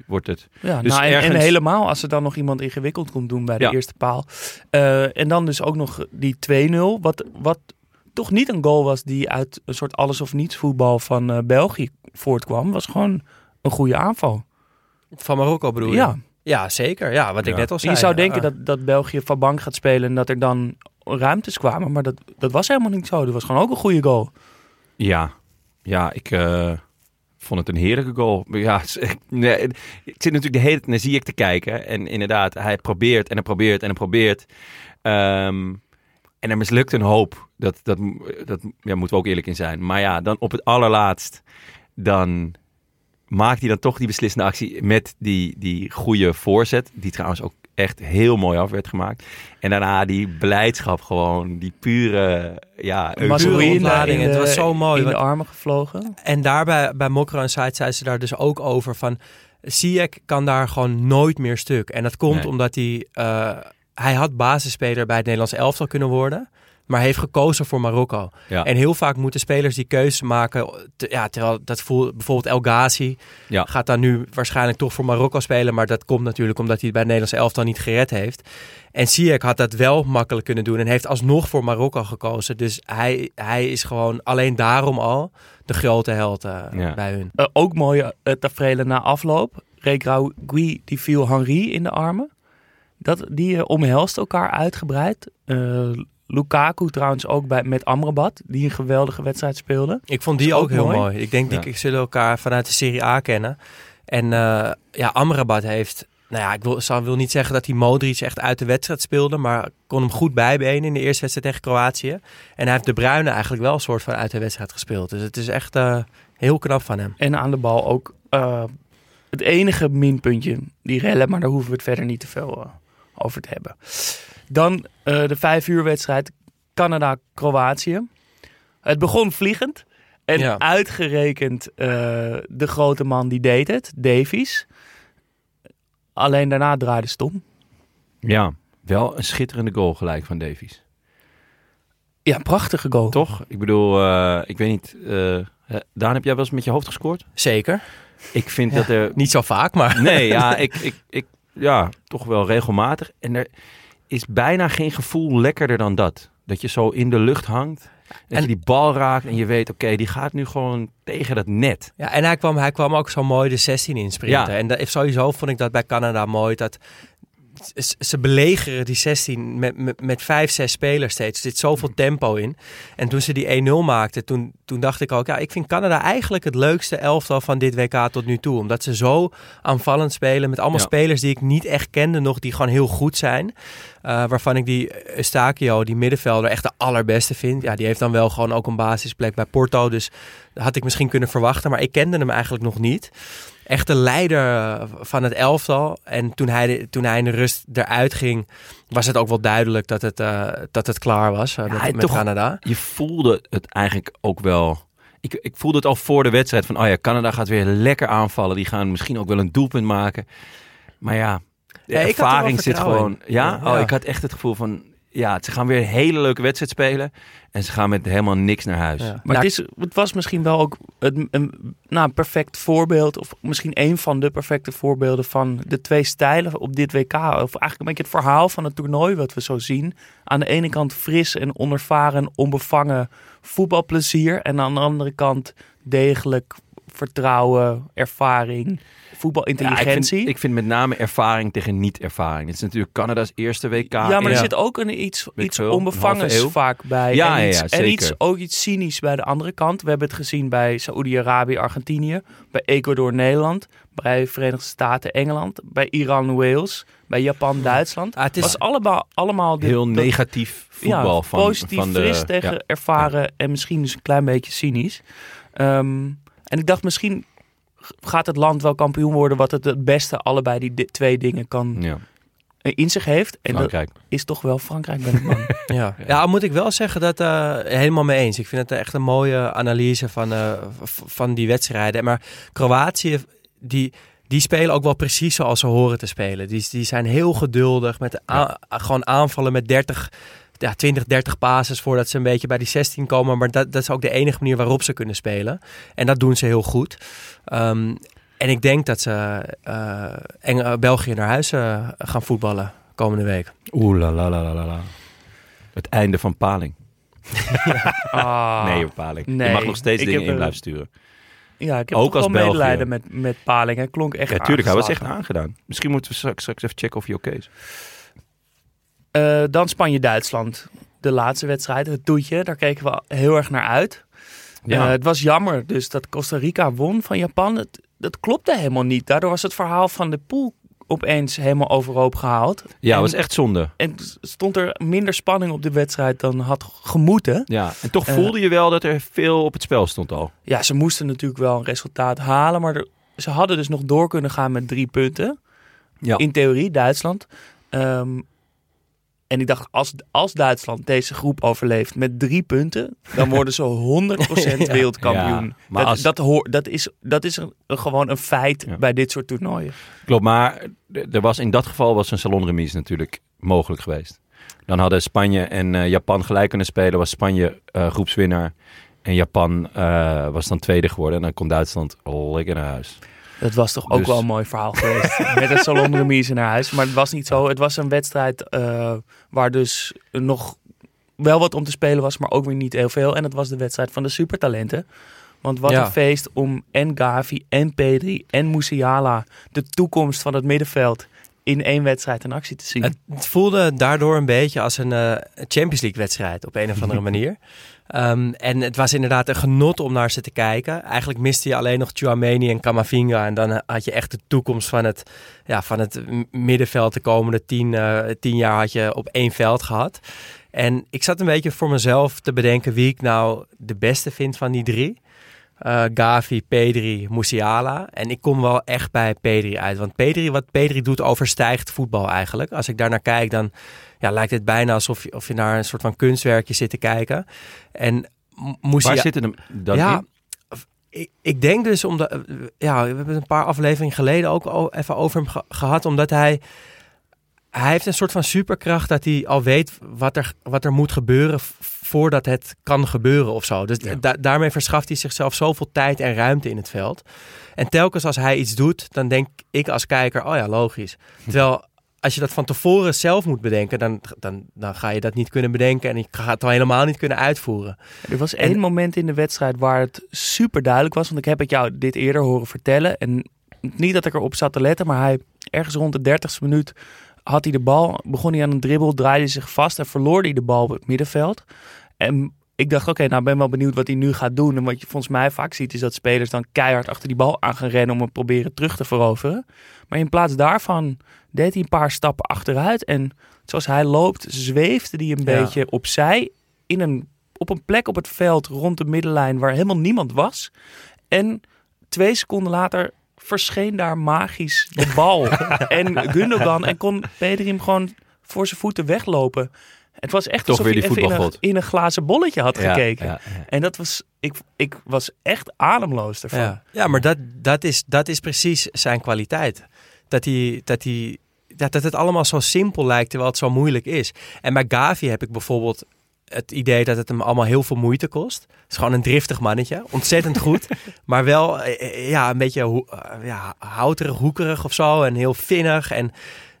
[SPEAKER 4] 50-50 wordt het.
[SPEAKER 3] Ja,
[SPEAKER 4] Dus
[SPEAKER 3] nou, en, helemaal als er dan nog iemand ingewikkeld komt doen bij de
[SPEAKER 4] Ja.
[SPEAKER 3] eerste paal. Eh, en dan dus ook nog die 2-0. Wat, wat toch niet een goal was die uit een soort alles of niets voetbal van eh, België voortkwam. Was gewoon een goede aanval.
[SPEAKER 5] Van Marokko bedoel je?
[SPEAKER 3] Ja.
[SPEAKER 5] Ja, zeker. Ja, wat ik
[SPEAKER 4] Ja.
[SPEAKER 5] net al
[SPEAKER 3] En
[SPEAKER 5] zei.
[SPEAKER 3] je zou denken
[SPEAKER 5] Ah.
[SPEAKER 3] dat, dat België van bank gaat spelen en dat er dan ruimtes kwamen. Maar dat, dat was helemaal niet zo. Dat was gewoon ook een goede goal.
[SPEAKER 4] Ja, ja ik eh, vond het een heerlijke goal. Ja, (laughs) ik zit natuurlijk de hele tijd naar zie ik te kijken. En inderdaad, hij probeert en hij probeert en hij probeert. Ehm, en er mislukt een hoop. Dat, dat, dat ja, moeten we ook eerlijk in zijn. Maar ja, dan op het allerlaatst, dan maakt hij dan toch die beslissende actie met die, die goede voorzet. Die trouwens ook echt heel mooi af werd gemaakt. En daarna die blijdschap gewoon, die pure, ja,
[SPEAKER 5] ontlading.
[SPEAKER 3] in
[SPEAKER 5] Het was zo mooi,
[SPEAKER 3] In de armen gevlogen.
[SPEAKER 5] En daarbij bij Mokro en Site zei ze daar dus ook over van... Ziyech kan daar gewoon nooit meer stuk. En dat komt
[SPEAKER 4] Nee.
[SPEAKER 5] omdat hij... eh, hij had basisspeler bij het Nederlands elftal kunnen worden... maar heeft gekozen voor Marokko.
[SPEAKER 4] Ja.
[SPEAKER 5] En heel vaak moeten spelers die keuzes maken... te- ja, terwijl dat voelt bijvoorbeeld El Ghazi...
[SPEAKER 4] Ja.
[SPEAKER 5] gaat dan nu waarschijnlijk toch voor Marokko spelen... maar dat komt natuurlijk omdat hij het bij het Nederlands elftal niet gered heeft. En Ziyech had dat wel makkelijk kunnen doen... en heeft alsnog voor Marokko gekozen. Dus hij, hij is gewoon alleen daarom al de grote held eh,
[SPEAKER 4] Ja.
[SPEAKER 5] bij hun.
[SPEAKER 3] Eh, ook mooie uh, tafereelen na afloop. Regragui die viel Henri in de armen. Dat, die eh, omhelst elkaar uitgebreid. Lukaku trouwens ook bij, met Amrabat, die een geweldige wedstrijd speelde.
[SPEAKER 5] Ik vond die ook,
[SPEAKER 3] ook
[SPEAKER 5] heel
[SPEAKER 3] mooi.
[SPEAKER 5] mooi. Ik denk
[SPEAKER 4] Ja.
[SPEAKER 5] die zullen elkaar vanuit de Serie A kennen. En eh, ja, Amrabat heeft... Nou ja, ik wil, zal, wil niet zeggen dat hij Modric echt uit de wedstrijd speelde... maar kon hem goed bijbenen in de eerste wedstrijd tegen Kroatië. En hij heeft De Bruyne eigenlijk wel een soort van uit de wedstrijd gespeeld. Dus het is echt eh, heel knap van hem.
[SPEAKER 3] En aan de bal ook eh, het enige minpuntje, die rellen, maar daar hoeven we het verder niet te veel eh, over te hebben. Dan eh, de vijf uur wedstrijd Canada-Kroatië. Het begon vliegend. En
[SPEAKER 5] Ja.
[SPEAKER 3] uitgerekend eh, de grote man die deed het, Davies. Alleen daarna draaide stom.
[SPEAKER 4] Ja, wel een schitterende goal gelijk van Davies.
[SPEAKER 3] Ja, prachtige goal.
[SPEAKER 4] Toch? Ik bedoel, eh, ik weet niet. eh, eh, Daan, heb jij wel eens met je hoofd gescoord?
[SPEAKER 5] Zeker.
[SPEAKER 4] Ik vind
[SPEAKER 5] Ja.
[SPEAKER 4] dat er...
[SPEAKER 5] Niet zo vaak, maar...
[SPEAKER 4] Nee, ja, (laughs) ik, ik, ik, ja, toch wel regelmatig. En er is bijna geen gevoel lekkerder dan dat. Dat je zo in de lucht hangt. En,
[SPEAKER 5] En-
[SPEAKER 4] je die bal raakt en je weet, oké, die gaat nu gewoon tegen dat net.
[SPEAKER 5] Ja, en hij kwam, hij kwam ook zo mooi de 16 insprinten.
[SPEAKER 4] Ja.
[SPEAKER 5] En dat, sowieso vond ik dat bij Canada mooi. Dat ze belegeren die 16 met, met, met vijf, zes spelers steeds. Er zit zoveel tempo in. En toen ze die 1-0 maakten, toen, toen dacht ik ook... Ja, ik vind Canada eigenlijk het leukste elftal van dit WK tot nu toe. Omdat ze zo aanvallend spelen met allemaal
[SPEAKER 4] Ja.
[SPEAKER 5] spelers die ik niet echt kende nog. Die gewoon heel goed zijn. Uh, waarvan ik die Eustachio, die middenvelder, echt de allerbeste vind. Ja, die heeft dan wel gewoon ook een basisplek bij Porto. Dus had ik misschien kunnen verwachten. Maar ik kende hem eigenlijk nog niet. Echt de leider van het elftal. En toen hij, toen hij in de rust eruit ging, was het ook wel duidelijk dat het, uh, dat het klaar was uh, met, met
[SPEAKER 4] toch,
[SPEAKER 5] Canada.
[SPEAKER 4] Je voelde het eigenlijk ook wel... Ik, ik voelde het al voor de wedstrijd van, oh ja, Canada gaat weer lekker aanvallen. Die gaan misschien ook wel een doelpunt maken. Maar ja, de
[SPEAKER 5] Ja, er
[SPEAKER 4] ervaring zit gewoon... Ja. Oh, ik had echt het gevoel van... Ja, ze gaan weer een hele leuke wedstrijd spelen. En ze gaan met helemaal niks naar huis.
[SPEAKER 5] Ja.
[SPEAKER 3] Maar het, is, het was misschien wel ook een, een, nou, een perfect voorbeeld, of misschien een van de perfecte voorbeelden van de twee stijlen op dit WK. Of eigenlijk een beetje het verhaal van het toernooi wat we zo zien. Aan de ene kant fris en onervaren, onbevangen voetbalplezier. En aan de andere kant degelijk vertrouwen, ervaring, voetbalintelligentie.
[SPEAKER 4] Ja, ik, vind, ik vind met name ervaring tegen niet-ervaring. Het is natuurlijk Canada's eerste WK.
[SPEAKER 3] Ja, maar er zit ook een iets,
[SPEAKER 4] Weet
[SPEAKER 3] iets
[SPEAKER 4] veel,
[SPEAKER 3] onbevangens vaak bij.
[SPEAKER 4] Ja,
[SPEAKER 3] en iets,
[SPEAKER 4] ja,
[SPEAKER 3] en
[SPEAKER 4] zeker.
[SPEAKER 3] iets, ook iets cynisch bij de andere kant. We hebben het gezien bij Saoedi-Arabië, Argentinië, bij Ecuador, Nederland, bij Verenigde Staten, Engeland, bij Iran, Wales, bij Japan, Duitsland.
[SPEAKER 5] Ah, het is-
[SPEAKER 3] was allemaal, allemaal dit-
[SPEAKER 4] heel
[SPEAKER 3] dat-
[SPEAKER 4] negatief voetbal
[SPEAKER 3] ja,
[SPEAKER 4] van,
[SPEAKER 3] positief,
[SPEAKER 4] van de...
[SPEAKER 3] fris tegen
[SPEAKER 4] ja.
[SPEAKER 3] ervaren en misschien dus een klein beetje cynisch. Ehm, en ik dacht misschien gaat het land wel kampioen worden wat het het beste allebei die di- twee dingen kan
[SPEAKER 4] Ja,
[SPEAKER 3] eh, in zich heeft. En dat is toch wel Frankrijk ben ik bang.
[SPEAKER 5] Ja. ja, moet ik wel zeggen dat uh, helemaal mee eens. Ik vind het echt een mooie analyse van, uh, van die wedstrijden. Maar Kroatië, die, die spelen ook wel precies zoals ze horen te spelen. Die, die zijn heel geduldig met gewoon aanvallen met 30 ja, 20, 30 passes voordat ze een beetje bij die 16 komen. Maar dat, dat is ook de enige manier waarop ze kunnen spelen. En dat doen ze heel goed. Ehm, en ik denk dat ze eh, Eng- eh, België naar huis eh, gaan voetballen komende week.
[SPEAKER 4] Oeh la la la la la la. Het einde van Paling. (laughs)
[SPEAKER 3] Ah.
[SPEAKER 4] nee, Paling.
[SPEAKER 3] nee.
[SPEAKER 4] Je mag nog steeds
[SPEAKER 3] Ik
[SPEAKER 4] dingen in blijven sturen.
[SPEAKER 3] Ja, ik heb
[SPEAKER 4] Ook als
[SPEAKER 3] wel medelijden met, met Paling. Hij klonk echt
[SPEAKER 4] Ja, tuurlijk. Hij was echt aangedaan. Misschien moeten we straks, straks even checken of hij oké is.
[SPEAKER 3] Eh, dan Spanje-Duitsland. De laatste wedstrijd, het toetje. Daar keken we heel erg naar uit.
[SPEAKER 4] Ja.
[SPEAKER 3] Eh, het was jammer dus dat Costa Rica won van Japan. Het, dat klopte helemaal niet. Daardoor was het verhaal van de pool opeens helemaal overhoop gehaald.
[SPEAKER 4] ja,
[SPEAKER 3] en,
[SPEAKER 4] was echt zonde.
[SPEAKER 3] En stond er minder spanning op de wedstrijd dan had gemoeten.
[SPEAKER 4] Ja. En toch
[SPEAKER 3] Eh.
[SPEAKER 4] voelde je wel dat er veel op het spel stond al.
[SPEAKER 3] Ja, ze moesten natuurlijk wel een resultaat halen. Maar er- ze hadden dus nog door kunnen gaan met drie punten.
[SPEAKER 4] Ja.
[SPEAKER 3] In theorie, Duitsland. Ehm, en ik dacht, als, als Duitsland deze groep overleeft met drie punten, dan worden ze (laughs) 100%
[SPEAKER 5] Ja.
[SPEAKER 3] wereldkampioen.
[SPEAKER 4] Ja, maar
[SPEAKER 3] dat,
[SPEAKER 4] als-
[SPEAKER 3] dat, hoor, dat is, dat is een, gewoon een feit
[SPEAKER 4] Ja.
[SPEAKER 3] bij dit soort toernooien.
[SPEAKER 4] Klopt, maar er was, in dat geval was een salonremise natuurlijk mogelijk geweest. Dan hadden Spanje en eh, Japan gelijk kunnen spelen. Was Spanje eh, groepswinnaar. En Japan eh, was dan tweede geworden. En dan kon Duitsland lekker naar huis.
[SPEAKER 3] Dat was toch ook
[SPEAKER 4] Dus-
[SPEAKER 3] wel een mooi verhaal geweest. (laughs) Met een salonremise naar huis. Maar het was niet zo. Het was een wedstrijd eh, waar dus nog wel wat om te spelen was, maar ook weer niet heel veel. En het was de wedstrijd van de supertalenten. Want wat
[SPEAKER 5] Ja.
[SPEAKER 3] een feest om en Gavi en Pedri en Musiala, de toekomst van het middenveld, in één wedstrijd in actie te zien.
[SPEAKER 5] Het, het voelde daardoor een beetje als een eh, Champions League wedstrijd op een of andere (laughs) manier. Ehm, en het was inderdaad een genot om naar ze te kijken. Eigenlijk miste je alleen nog Chouameni en Camavinga. En dan had je echt de toekomst van het, ja, van het middenveld de komende tien, eh, tien jaar had je op één veld gehad. En ik zat een beetje voor mezelf te bedenken wie ik nou de beste vind van die drie. Eh, Gavi, Pedri, Musiala. En ik kom wel echt bij Pedri uit. Want Pedri, wat Pedri doet overstijgt voetbal eigenlijk. Als ik daar naar kijk, dan ja, lijkt het bijna alsof je, of je naar een soort van kunstwerkje zit te kijken. En Musiala...
[SPEAKER 4] Waar zit hem dan
[SPEAKER 5] ja,
[SPEAKER 4] in?
[SPEAKER 5] ik, ik denk dus omdat... eh, Ja, we hebben het een paar afleveringen geleden ook even over hem ge- gehad. Omdat hij... Hij heeft een soort van superkracht dat hij al weet wat er, wat er moet gebeuren voordat het kan gebeuren of zo. Dus da- daarmee verschaft hij zichzelf zoveel tijd en ruimte in het veld. En telkens als hij iets doet, dan denk ik als kijker, oh ja, logisch. Terwijl als je dat van tevoren zelf moet bedenken, dan, dan, dan ga je dat niet kunnen bedenken en je gaat het al helemaal niet kunnen uitvoeren.
[SPEAKER 3] Er was
[SPEAKER 5] En-
[SPEAKER 3] één moment in de wedstrijd waar het super duidelijk was. Want ik heb het jou dit eerder horen vertellen. En niet dat ik erop zat te letten, maar hij ergens rond de 30ste minuut had hij de bal. Begon hij aan een dribbel, draaide zich vast en verloor hij de bal op het middenveld. En ik dacht, oké, nou ben wel benieuwd wat hij nu gaat doen. En wat je volgens mij vaak ziet, is dat spelers dan keihard achter die bal aan gaan rennen om hem proberen terug te veroveren. Maar in plaats daarvan deed hij een paar stappen achteruit. En zoals hij loopt, zweefde hij een
[SPEAKER 5] Ja.
[SPEAKER 3] beetje opzij in een, op een plek op het veld rond de middenlijn waar helemaal niemand was. En twee seconden later verscheen daar magisch de bal. (laughs) en Gundogan en kon Pedri hem gewoon voor zijn voeten weglopen. Het was echt
[SPEAKER 4] Toch
[SPEAKER 3] alsof
[SPEAKER 4] weer die
[SPEAKER 3] even in een, in een glazen bolletje had
[SPEAKER 4] Ja,
[SPEAKER 3] gekeken.
[SPEAKER 4] ja, ja.
[SPEAKER 3] En dat was, ik, ik was echt ademloos ervan.
[SPEAKER 5] Ja, maar dat, dat, is, dat is precies zijn kwaliteit. Dat, hij, dat, hij, ja, dat het allemaal zo simpel lijkt, terwijl het zo moeilijk is. En bij Gavi heb ik bijvoorbeeld het idee dat het hem allemaal heel veel moeite kost. Het is gewoon een driftig mannetje. Ontzettend goed. (laughs) maar wel eh, ja, een beetje eh, ja, houterig, hoekerig of zo. En heel vinnig. En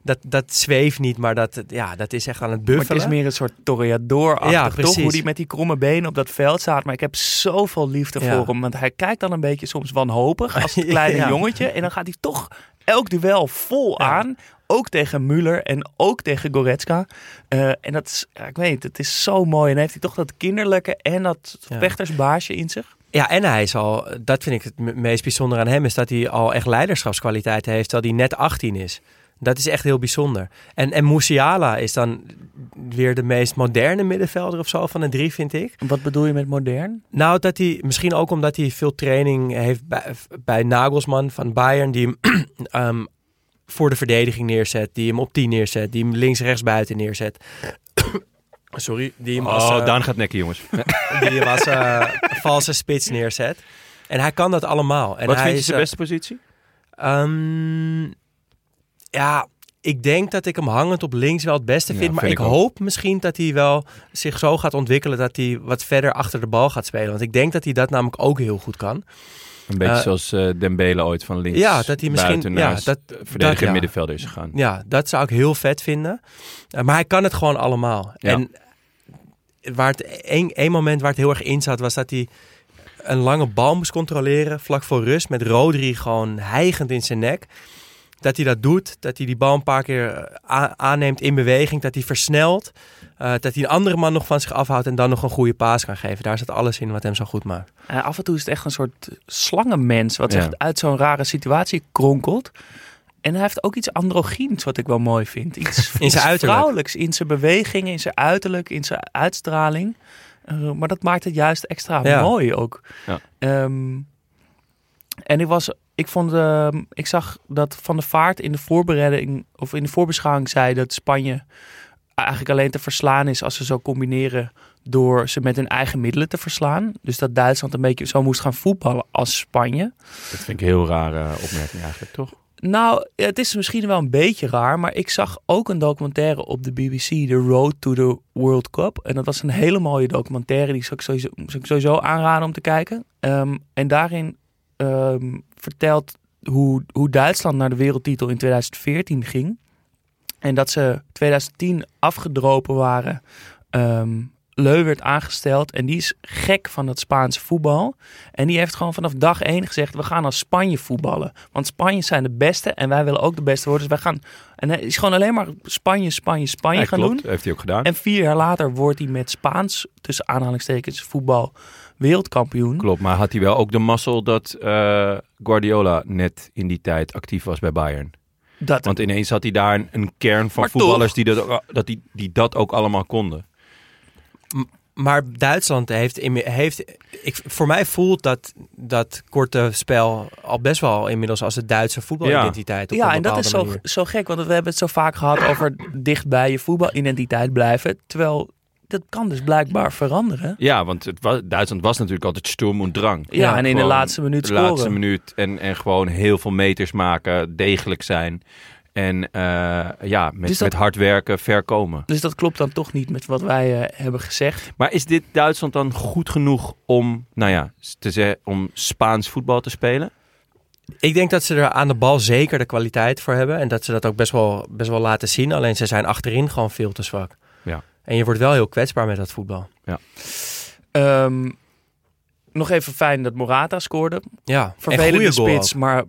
[SPEAKER 5] dat, dat zweeft niet, maar dat, ja, dat is echt aan het
[SPEAKER 3] Maar
[SPEAKER 5] buffelen.
[SPEAKER 3] het is meer een soort toreador-achtig,
[SPEAKER 5] Ja,
[SPEAKER 3] toch?
[SPEAKER 5] precies.
[SPEAKER 3] Hoe die met die kromme benen op dat veld staat. Maar ik heb zoveel liefde
[SPEAKER 5] Ja.
[SPEAKER 3] voor hem. Want hij kijkt dan een beetje soms wanhopig als (laughs) het kleine
[SPEAKER 5] Ja.
[SPEAKER 3] jongetje. En dan gaat hij toch elk duel vol
[SPEAKER 5] Ja.
[SPEAKER 3] aan. Ook tegen Müller en ook tegen Goretzka. Eh, en dat is, ik weet het, is zo mooi. En heeft hij toch dat kinderlijke en dat vechtersbaasje in zich.
[SPEAKER 5] Ja, en hij is al, dat vind ik het me- meest bijzonder aan hem, is dat hij al echt leiderschapskwaliteiten heeft, terwijl hij net 18 is. Dat is echt heel bijzonder. En, en Musiala is dan weer de meest moderne middenvelder of zo van de drie, vind ik.
[SPEAKER 3] Wat bedoel je met modern?
[SPEAKER 5] Nou, dat hij, misschien ook omdat hij veel training heeft bij, bij Nagelsman van Bayern, die hem (clears throat) ehm, voor de verdediging neerzet, die hem op 10 neerzet, die hem links-rechts buiten neerzet. (clears throat) Sorry, die hem als,
[SPEAKER 4] Oh,
[SPEAKER 5] eh,
[SPEAKER 4] Daan gaat nekken, jongens. (laughs)
[SPEAKER 5] die hem als eh, valse spits neerzet. En hij kan dat allemaal. En
[SPEAKER 4] Wat
[SPEAKER 5] hij
[SPEAKER 4] vind je
[SPEAKER 5] is,
[SPEAKER 4] zijn
[SPEAKER 5] eh,
[SPEAKER 4] beste positie?
[SPEAKER 5] Ehm, ja, ik denk dat ik hem hangend op links wel het beste
[SPEAKER 4] Ja,
[SPEAKER 5] vind. maar
[SPEAKER 4] vind
[SPEAKER 5] ik, hoop misschien dat hij wel zich zo gaat ontwikkelen dat hij wat verder achter de bal gaat spelen. Want ik denk dat hij dat namelijk ook heel goed kan.
[SPEAKER 4] Een beetje
[SPEAKER 5] Eh,
[SPEAKER 4] zoals eh, Dembele ooit van links
[SPEAKER 5] Ja, dat hij misschien- ja, dat-
[SPEAKER 4] verdediger
[SPEAKER 5] dat, ja.
[SPEAKER 4] middenvelder is gegaan.
[SPEAKER 5] Ja, dat zou ik heel vet vinden. Eh, maar hij kan het gewoon allemaal.
[SPEAKER 4] Ja.
[SPEAKER 5] En waar het één, één moment waar het heel erg in zat, was dat hij een lange bal moest controleren vlak voor rust met Rodri gewoon hijgend in zijn nek. Dat hij dat doet, dat hij die bal een paar keer eh, aanneemt in beweging, dat hij versnelt, eh, dat hij een andere man nog van zich afhoudt en dan nog een goede paas kan geven. Daar zit alles in wat hem zo goed maakt.
[SPEAKER 3] Eh, af en toe is het echt een soort slangenmens wat
[SPEAKER 4] Ja.
[SPEAKER 3] echt uit zo'n rare situatie kronkelt. En hij heeft ook iets androgyns wat ik wel mooi vind. Iets, (laughs)
[SPEAKER 5] In zijn
[SPEAKER 3] iets
[SPEAKER 5] uiterlijk.
[SPEAKER 3] vrouwelijks, in zijn bewegingen, in zijn uiterlijk, in zijn uitstraling. Eh, maar dat maakt het juist extra
[SPEAKER 5] Ja.
[SPEAKER 3] mooi ook.
[SPEAKER 4] Ja.
[SPEAKER 3] Ehm, en ik was, ik vond, ehm, ik zag dat Van der Vaart in de voorbereiding of in de voorbeschouwing zei dat Spanje eigenlijk alleen te verslaan is als ze zo combineren door ze met hun eigen middelen te verslaan. Dus dat Duitsland een beetje zo moest gaan voetballen als Spanje.
[SPEAKER 4] Dat vind ik een heel rare opmerking eigenlijk, toch?
[SPEAKER 3] Nou, het is misschien wel een beetje raar, maar ik zag ook een documentaire op de BBC, The Road to the World Cup. En dat was een hele mooie documentaire, die zou ik sowieso, zou ik sowieso aanraden om te kijken. Ehm, en daarin ehm, vertelt hoe, hoe Duitsland naar de wereldtitel in 2014 ging. En dat ze 2010 afgedropen waren. Ehm Leu werd aangesteld en die is gek van het Spaanse voetbal. En die heeft gewoon vanaf dag één gezegd: we gaan als Spanje voetballen. Want Spanje zijn de beste en wij willen ook de beste worden. Dus wij gaan. En hij is gewoon alleen maar Spanje, Spanje, Spanje
[SPEAKER 4] Ja,
[SPEAKER 3] gaan
[SPEAKER 4] klopt,
[SPEAKER 3] doen.
[SPEAKER 4] heeft hij ook gedaan.
[SPEAKER 3] En vier jaar later wordt hij met Spaans, tussen aanhalingstekens, voetbal wereldkampioen.
[SPEAKER 4] Klopt, maar had hij wel ook de mazzel dat eh, Guardiola net in die tijd actief was bij Bayern?
[SPEAKER 3] Dat,
[SPEAKER 4] Want ineens had hij daar een, een kern van
[SPEAKER 3] Maar
[SPEAKER 4] voetballers die dat, ook- dat, die, die dat ook allemaal konden.
[SPEAKER 5] Maar Duitsland heeft, in- heeft ik, voor mij voelt dat, dat korte spel al best wel inmiddels als de Duitse voetbalidentiteit. Op
[SPEAKER 3] ja,
[SPEAKER 5] een
[SPEAKER 3] en dat is zo, zo gek, want we hebben het zo vaak gehad over dicht bij je voetbalidentiteit blijven. Terwijl dat kan dus blijkbaar veranderen.
[SPEAKER 4] Ja, want het was, Duitsland was natuurlijk altijd Sturm und Drang.
[SPEAKER 3] Ja, en in de
[SPEAKER 4] Gewoon
[SPEAKER 3] laatste minuut
[SPEAKER 4] De laatste
[SPEAKER 3] scoren.
[SPEAKER 4] minuut en, en gewoon heel veel meters maken, degelijk zijn. En eh, ja, met,
[SPEAKER 3] Dus dat-
[SPEAKER 4] met hard werken ver komen.
[SPEAKER 3] Dus dat klopt dan toch niet met wat wij eh, hebben gezegd.
[SPEAKER 4] Maar is dit Duitsland dan goed genoeg om, nou ja, te zeggen, om Spaans voetbal te spelen?
[SPEAKER 5] Ik denk dat ze er aan de bal zeker de kwaliteit voor hebben. En dat ze dat ook best wel, best wel laten zien. Alleen ze zijn achterin gewoon veel te zwak.
[SPEAKER 4] Ja.
[SPEAKER 5] En je wordt wel heel kwetsbaar met dat voetbal.
[SPEAKER 3] Ehm, nog even fijn dat Morata scoorde.
[SPEAKER 5] Ja, en
[SPEAKER 3] Vervelende spits,
[SPEAKER 5] ook.
[SPEAKER 3] maar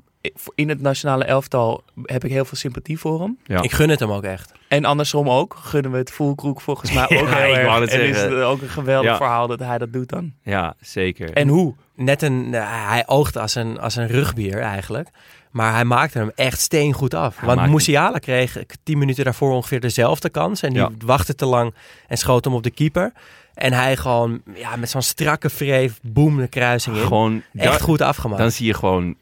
[SPEAKER 3] in het nationale elftal heb ik heel veel sympathie voor hem.
[SPEAKER 4] Ja.
[SPEAKER 5] Ik gun het hem ook echt.
[SPEAKER 3] En andersom ook. Gunnen we het Voelkroek volgens mij (laughs) ook
[SPEAKER 4] Ja,
[SPEAKER 3] heel
[SPEAKER 4] ik
[SPEAKER 3] erg.
[SPEAKER 4] wou het
[SPEAKER 3] en is
[SPEAKER 4] zeggen.
[SPEAKER 3] het ook een geweldig
[SPEAKER 4] Ja.
[SPEAKER 3] verhaal dat hij dat doet dan.
[SPEAKER 4] Ja, zeker.
[SPEAKER 3] En hoe?
[SPEAKER 5] Net een, nou, hij oogt als een, als een rugbier eigenlijk. Maar hij maakte hem echt steengoed af.
[SPEAKER 4] Hij
[SPEAKER 5] Want Musiala kreeg tien minuten daarvoor ongeveer dezelfde kans. En die
[SPEAKER 4] Ja.
[SPEAKER 5] wachtte te lang en schoot hem op de keeper. En hij gewoon ja, met zo'n strakke vreef, boem de kruising in.
[SPEAKER 4] gewoon,
[SPEAKER 5] echt goed afgemaakt.
[SPEAKER 4] dan zie je gewoon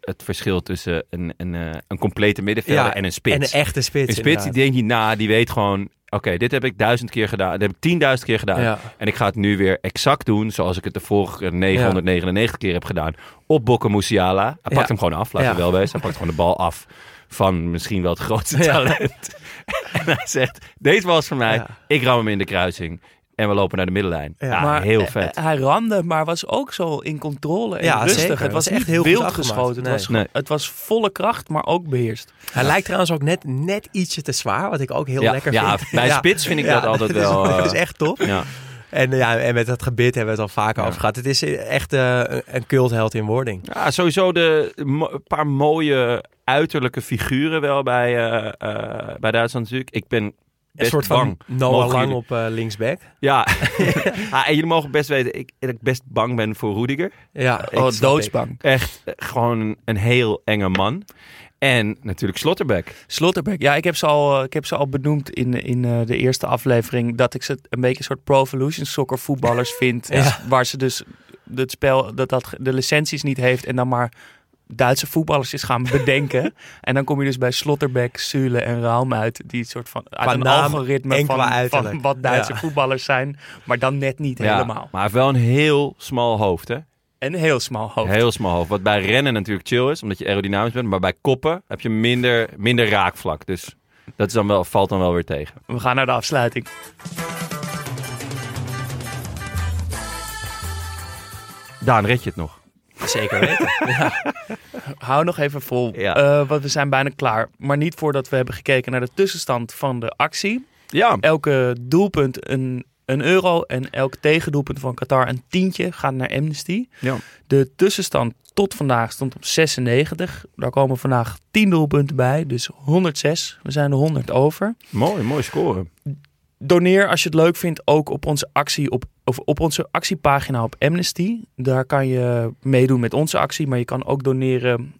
[SPEAKER 4] het verschil tussen een, een, eh, een complete middenvelder
[SPEAKER 5] Ja,
[SPEAKER 4] en een spits.
[SPEAKER 5] En een echte spits.
[SPEAKER 4] Een spits die denkt niet na, die weet gewoon... Oké, dit heb ik duizend keer gedaan. Dit heb ik tienduizend keer gedaan.
[SPEAKER 5] Ja.
[SPEAKER 4] En ik ga het nu weer exact doen zoals ik het de vorige 999 keer heb gedaan. Op Bokke Musiala. Hij pakt
[SPEAKER 5] Ja.
[SPEAKER 4] hem gewoon af, laten we wel wezen. Hij pakt gewoon de bal af van misschien wel het grootste talent. (laughs) en hij zegt, deze is van mij. Ik ram hem in de kruising. En we lopen naar de middenlijn. Ja,
[SPEAKER 5] Ja.
[SPEAKER 4] heel
[SPEAKER 3] eh,
[SPEAKER 4] vet.
[SPEAKER 3] eh, hij ramde, maar was ook zo in controle en
[SPEAKER 5] Ja,
[SPEAKER 3] rustig.
[SPEAKER 5] zeker.
[SPEAKER 3] Het was
[SPEAKER 5] Was echt
[SPEAKER 3] echt
[SPEAKER 5] heel
[SPEAKER 3] wild geschoten. Het,
[SPEAKER 5] Nee.
[SPEAKER 3] was,
[SPEAKER 4] Nee.
[SPEAKER 3] het was volle kracht, maar ook beheerst.
[SPEAKER 5] Hij lijkt trouwens ook net, net ietsje te zwaar, wat ik ook heel
[SPEAKER 4] Ja,
[SPEAKER 5] lekker
[SPEAKER 4] ja,
[SPEAKER 5] vind.
[SPEAKER 4] bij (laughs) spits vind ik dat altijd (laughs) wel, eh,
[SPEAKER 5] Dat is echt tof.
[SPEAKER 4] ja.
[SPEAKER 5] En, eh, ja, en met dat gebit hebben we het al vaker
[SPEAKER 4] Ja.
[SPEAKER 5] over gehad. Het is echt eh, een- een cultheld in wording.
[SPEAKER 4] Ja, sowieso de mo- paar mooie uiterlijke figuren wel bij, eh, eh, bij Duitsland natuurlijk. Ik ben
[SPEAKER 5] Een
[SPEAKER 4] best
[SPEAKER 5] soort
[SPEAKER 4] bang.
[SPEAKER 5] van Noah
[SPEAKER 4] Mogen
[SPEAKER 5] Lang
[SPEAKER 4] jullie-
[SPEAKER 5] op eh, linksback.
[SPEAKER 4] Ja, (laughs) Ah, en jullie mogen best weten ik, dat ik best bang ben voor Rudiger.
[SPEAKER 5] Ja,
[SPEAKER 3] Oh, doodsbang.
[SPEAKER 4] Echt eh, gewoon een heel enge man. En natuurlijk Slotterbeck.
[SPEAKER 3] Slotterbeck. Ja, ik heb ze al, eh, ik heb ze al benoemd in, in eh, de eerste aflevering. Dat ik ze een beetje een soort Pro Evolution Soccer voetballers (laughs) vind.
[SPEAKER 5] Ja.
[SPEAKER 3] Waar ze dus het spel, dat dat de licenties niet heeft. En dan maar Duitse voetballers is gaan bedenken. en dan kom je dus bij Slotterbeck, Sule en Raum uit. Die soort van uit een
[SPEAKER 5] naam
[SPEAKER 3] algoritme van, van wat Duitse
[SPEAKER 5] Ja.
[SPEAKER 3] voetballers zijn. Maar dan net niet
[SPEAKER 4] Ja,
[SPEAKER 3] helemaal.
[SPEAKER 4] maar wel een heel smal hoofd, hè?
[SPEAKER 3] En een heel smal hoofd.
[SPEAKER 4] Heel smal hoofd. Wat bij rennen natuurlijk chill is, omdat je aerodynamisch bent. Maar bij koppen heb je minder, minder raakvlak. Dus Dat is dan wel, valt dan wel weer tegen.
[SPEAKER 3] We gaan naar de afsluiting.
[SPEAKER 4] Daan, red je het nog?
[SPEAKER 5] Zeker weten. (laughs)
[SPEAKER 3] Hou nog even vol,
[SPEAKER 4] Ja.
[SPEAKER 3] eh, want we zijn bijna klaar. Maar niet voordat we hebben gekeken naar de tussenstand van de actie.
[SPEAKER 4] Ja.
[SPEAKER 3] Elke doelpunt een, een euro en elk tegendoelpunt van Qatar een tientje gaat naar Amnesty.
[SPEAKER 4] Ja.
[SPEAKER 3] De tussenstand tot vandaag stond op 96. Daar komen vandaag 10 doelpunten bij, dus 106. We zijn de 100 over.
[SPEAKER 4] Mooi, mooi scoren.
[SPEAKER 3] Doneer als je het leuk vindt ook op onze actie op, of op onze actiepagina op Amnesty. Daar kan je meedoen met onze actie, maar je kan ook doneren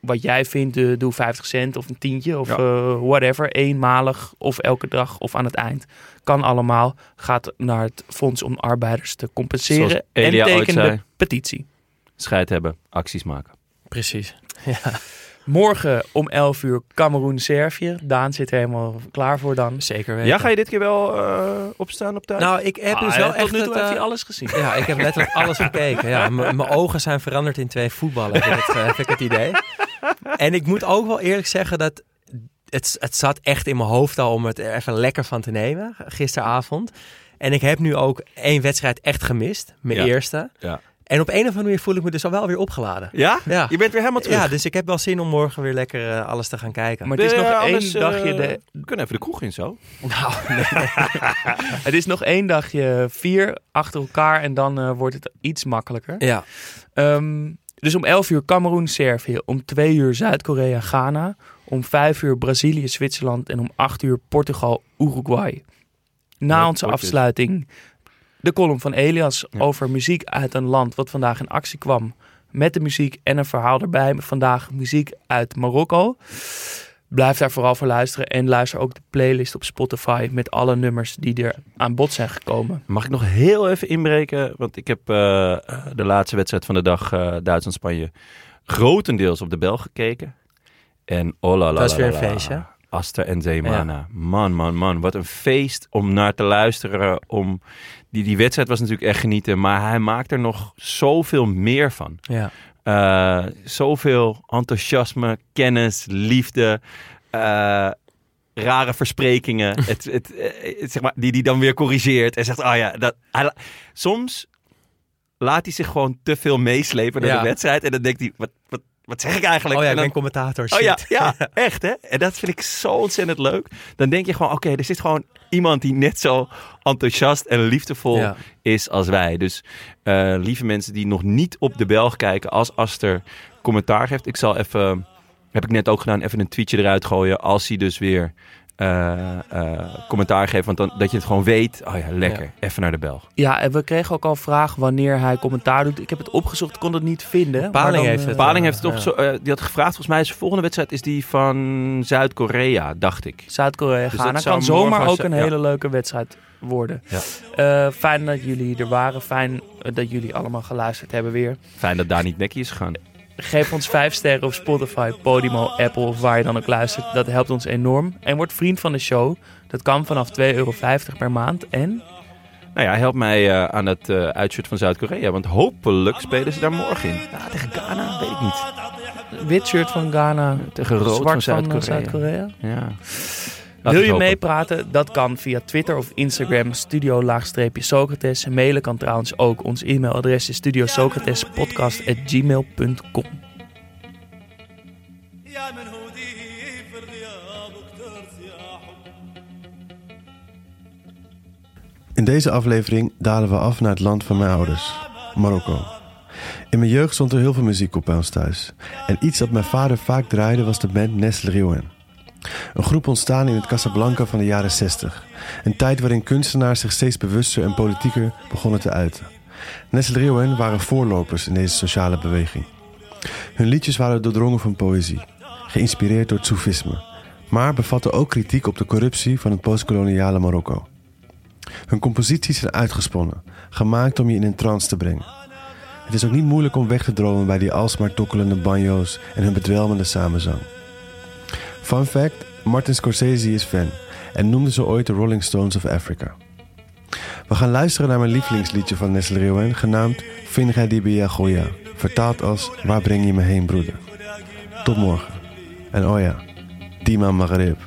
[SPEAKER 3] wat jij vindt. Eh, doe 50 cent of een tientje of
[SPEAKER 4] Ja.
[SPEAKER 3] eh, whatever. Eenmalig of elke dag of aan het eind. Kan allemaal. Gaat naar het Fonds om Arbeiders te compenseren. En teken de petitie.
[SPEAKER 4] Scheid hebben, acties maken.
[SPEAKER 5] Precies. (laughs)
[SPEAKER 3] Morgen om 11 uur Cameroen-Servië. Daan zit er helemaal klaar voor dan.
[SPEAKER 5] Zeker weten.
[SPEAKER 4] Ja, ga je dit keer wel eh, opstaan op tijd?
[SPEAKER 5] Nou, ik heb dus
[SPEAKER 3] Ah,
[SPEAKER 5] wel
[SPEAKER 3] tot
[SPEAKER 5] echt
[SPEAKER 3] nu toe
[SPEAKER 5] het,
[SPEAKER 3] heeft
[SPEAKER 5] eh,
[SPEAKER 3] hij alles gezien.
[SPEAKER 5] Ja, ik heb letterlijk alles gekeken. Ja, mijn ogen zijn veranderd in twee voetballen, heb ik het, eh, heb ik het idee. En ik moet ook wel eerlijk zeggen dat het, het zat echt in mijn hoofd al om het er even lekker van te nemen, gisteravond. En ik heb nu ook één wedstrijd echt gemist, mijn
[SPEAKER 4] Ja.
[SPEAKER 5] eerste.
[SPEAKER 4] Ja.
[SPEAKER 5] En op een of andere manier voel ik me dus al wel weer opgeladen.
[SPEAKER 4] Ja?
[SPEAKER 5] Ja.
[SPEAKER 4] Je bent weer helemaal terug.
[SPEAKER 5] Ja, dus ik heb wel zin om morgen weer lekker eh, alles te gaan kijken.
[SPEAKER 3] Maar het is
[SPEAKER 4] De-
[SPEAKER 3] nog één dagje...
[SPEAKER 4] eh,
[SPEAKER 3] De,
[SPEAKER 4] We kunnen even de kroeg in zo.
[SPEAKER 5] nou, (laughs) (laughs)
[SPEAKER 3] Het is nog één dagje vier achter elkaar en dan eh, wordt het iets makkelijker.
[SPEAKER 5] ja.
[SPEAKER 3] Ehm, dus om 11 uur Cameroen, Servië. Om 2 uur Zuid-Korea, Ghana. Om 5 uur Brazilië, Zwitserland. En om 8 uur Portugal, Uruguay. Na onze afsluiting de column van Elias
[SPEAKER 4] Ja.
[SPEAKER 3] over muziek uit een land wat vandaag in actie kwam. Met de muziek en een verhaal erbij. Vandaag muziek uit Marokko. Blijf daar vooral voor luisteren. En luister ook de playlist op Spotify met alle nummers die er aan bod zijn gekomen.
[SPEAKER 4] Mag ik nog heel even inbreken? Want ik heb eh, eh, de laatste wedstrijd van de dag, eh, Duitsland-Spanje, grotendeels op de Bel gekeken. En oh la la
[SPEAKER 5] Dat is weer een feestje.
[SPEAKER 4] Aster en Zeemana. Man, man, man. Wat een feest om naar te luisteren. Om... Die, die wedstrijd was natuurlijk echt genieten. Maar hij maakt er nog zoveel meer van.
[SPEAKER 5] ja.
[SPEAKER 4] Eh, zoveel enthousiasme, kennis, liefde, eh, rare versprekingen. (laughs) het, het, eh, zeg maar, die die dan weer corrigeert en zegt: Oh ja, dat, hij soms laat hij zich gewoon te veel meeslepen naar
[SPEAKER 5] Ja.
[SPEAKER 4] de wedstrijd. En dan denkt hij: Wat, wat, wat zeg ik eigenlijk?
[SPEAKER 5] Oh ja,
[SPEAKER 4] En
[SPEAKER 5] ik
[SPEAKER 4] dan-
[SPEAKER 5] ben commentator.
[SPEAKER 4] Oh ja,
[SPEAKER 5] shit. (laughs)
[SPEAKER 4] ja, echt hè. En dat vind ik zo ontzettend leuk. Dan denk je gewoon, oké, er zit gewoon iemand die net zo enthousiast en liefdevol
[SPEAKER 5] Ja.
[SPEAKER 4] is als wij. Dus eh, lieve mensen die nog niet op de Belg kijken als Aster commentaar geeft. Ik zal even, heb ik net ook gedaan, even een tweetje eruit gooien als hij dus weer eh, eh, commentaar geeft. Want dan, dat je het gewoon weet, oh ja, lekker, even naar de Belg.
[SPEAKER 3] Ja, en we kregen ook al vragen wanneer hij commentaar doet. Ik heb het opgezocht, kon het niet vinden. maar
[SPEAKER 5] Paling
[SPEAKER 3] dan,
[SPEAKER 5] heeft
[SPEAKER 3] eh,
[SPEAKER 5] het.
[SPEAKER 4] Paling heeft het op,
[SPEAKER 5] Ja.
[SPEAKER 4] zo- eh, die had gevraagd, volgens mij is de volgende wedstrijd is die van Zuid-Korea, dacht ik.
[SPEAKER 3] Zuid-Korea
[SPEAKER 4] Dus Dat
[SPEAKER 3] kan zomaar ook een
[SPEAKER 4] ja.
[SPEAKER 3] hele leuke wedstrijd worden.
[SPEAKER 4] Ja.
[SPEAKER 3] Eh, fijn dat jullie er waren. Fijn dat jullie allemaal geluisterd hebben weer.
[SPEAKER 4] Fijn dat daar niet nekkie is gegaan.
[SPEAKER 3] Geef ons 5 sterren op Spotify, Podimo, Apple of waar je dan ook luistert. Dat helpt ons enorm. En word vriend van de show. Dat kan vanaf 2,50 euro per maand. En
[SPEAKER 4] Nou ja, help mij eh, aan het uitshirt van Zuid-Korea. Want hopelijk spelen ze daar morgen in. Ja, tegen Ghana, weet ik niet.
[SPEAKER 3] wit shirt van Ghana,
[SPEAKER 4] Tegen rood
[SPEAKER 3] zwart
[SPEAKER 4] van
[SPEAKER 3] eh,
[SPEAKER 4] Zuid-Korea.
[SPEAKER 3] Zuid-Korea.
[SPEAKER 4] ja.
[SPEAKER 3] Wil je meepraten? Dat kan via Twitter of Instagram studio-socrates. Mailen kan trouwens ook. Ons e-mailadres is studiosocratespodcast.gmail.com
[SPEAKER 7] In deze aflevering dalen we af naar het land van mijn ouders, Marokko. In mijn jeugd stond er heel veel muziek op bij ons thuis. En iets dat mijn vader vaak draaide was de band Nestle Riouan. Een groep ontstaan in het Casablanca van de jaren 60. Een tijd waarin kunstenaars zich steeds bewuster en politieker begonnen te uiten. Nestle waren voorlopers in deze sociale beweging. Hun liedjes waren doordrongen van poëzie, geïnspireerd door het soefisme, maar bevatten ook kritiek op de corruptie van het postkoloniale Marokko. Hun composities zijn uitgesponnen, gemaakt om je in een trance te brengen. Het is ook niet moeilijk om weg te dromen bij die alsmaar tokkelende banjo's en hun bedwelmende samenzang. Fun fact: Martin Scorsese is fan en noemde ze ooit de Rolling Stones of Africa. We gaan luisteren naar mijn lievelingsliedje van Nestle Rewen, genaamd Finga di Bia Goya, vertaald als Waar breng je me heen, broeder? Tot morgen. En oh ja, Dima Maghreb.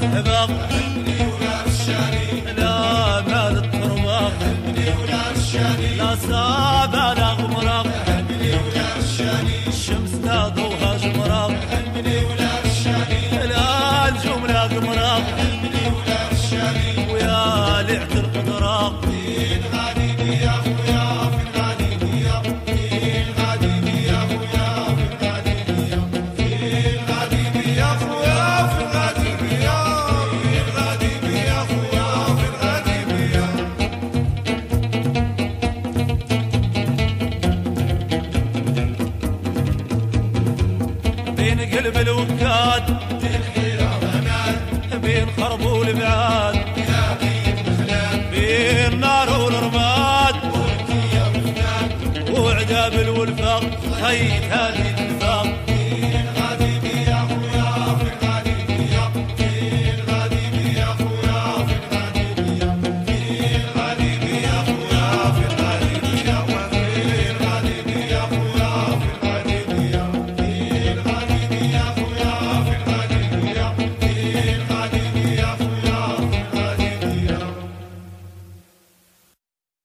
[SPEAKER 8] بغض ابني ولا لا مال الطرماق ابني لا صاب على غمرق Haydi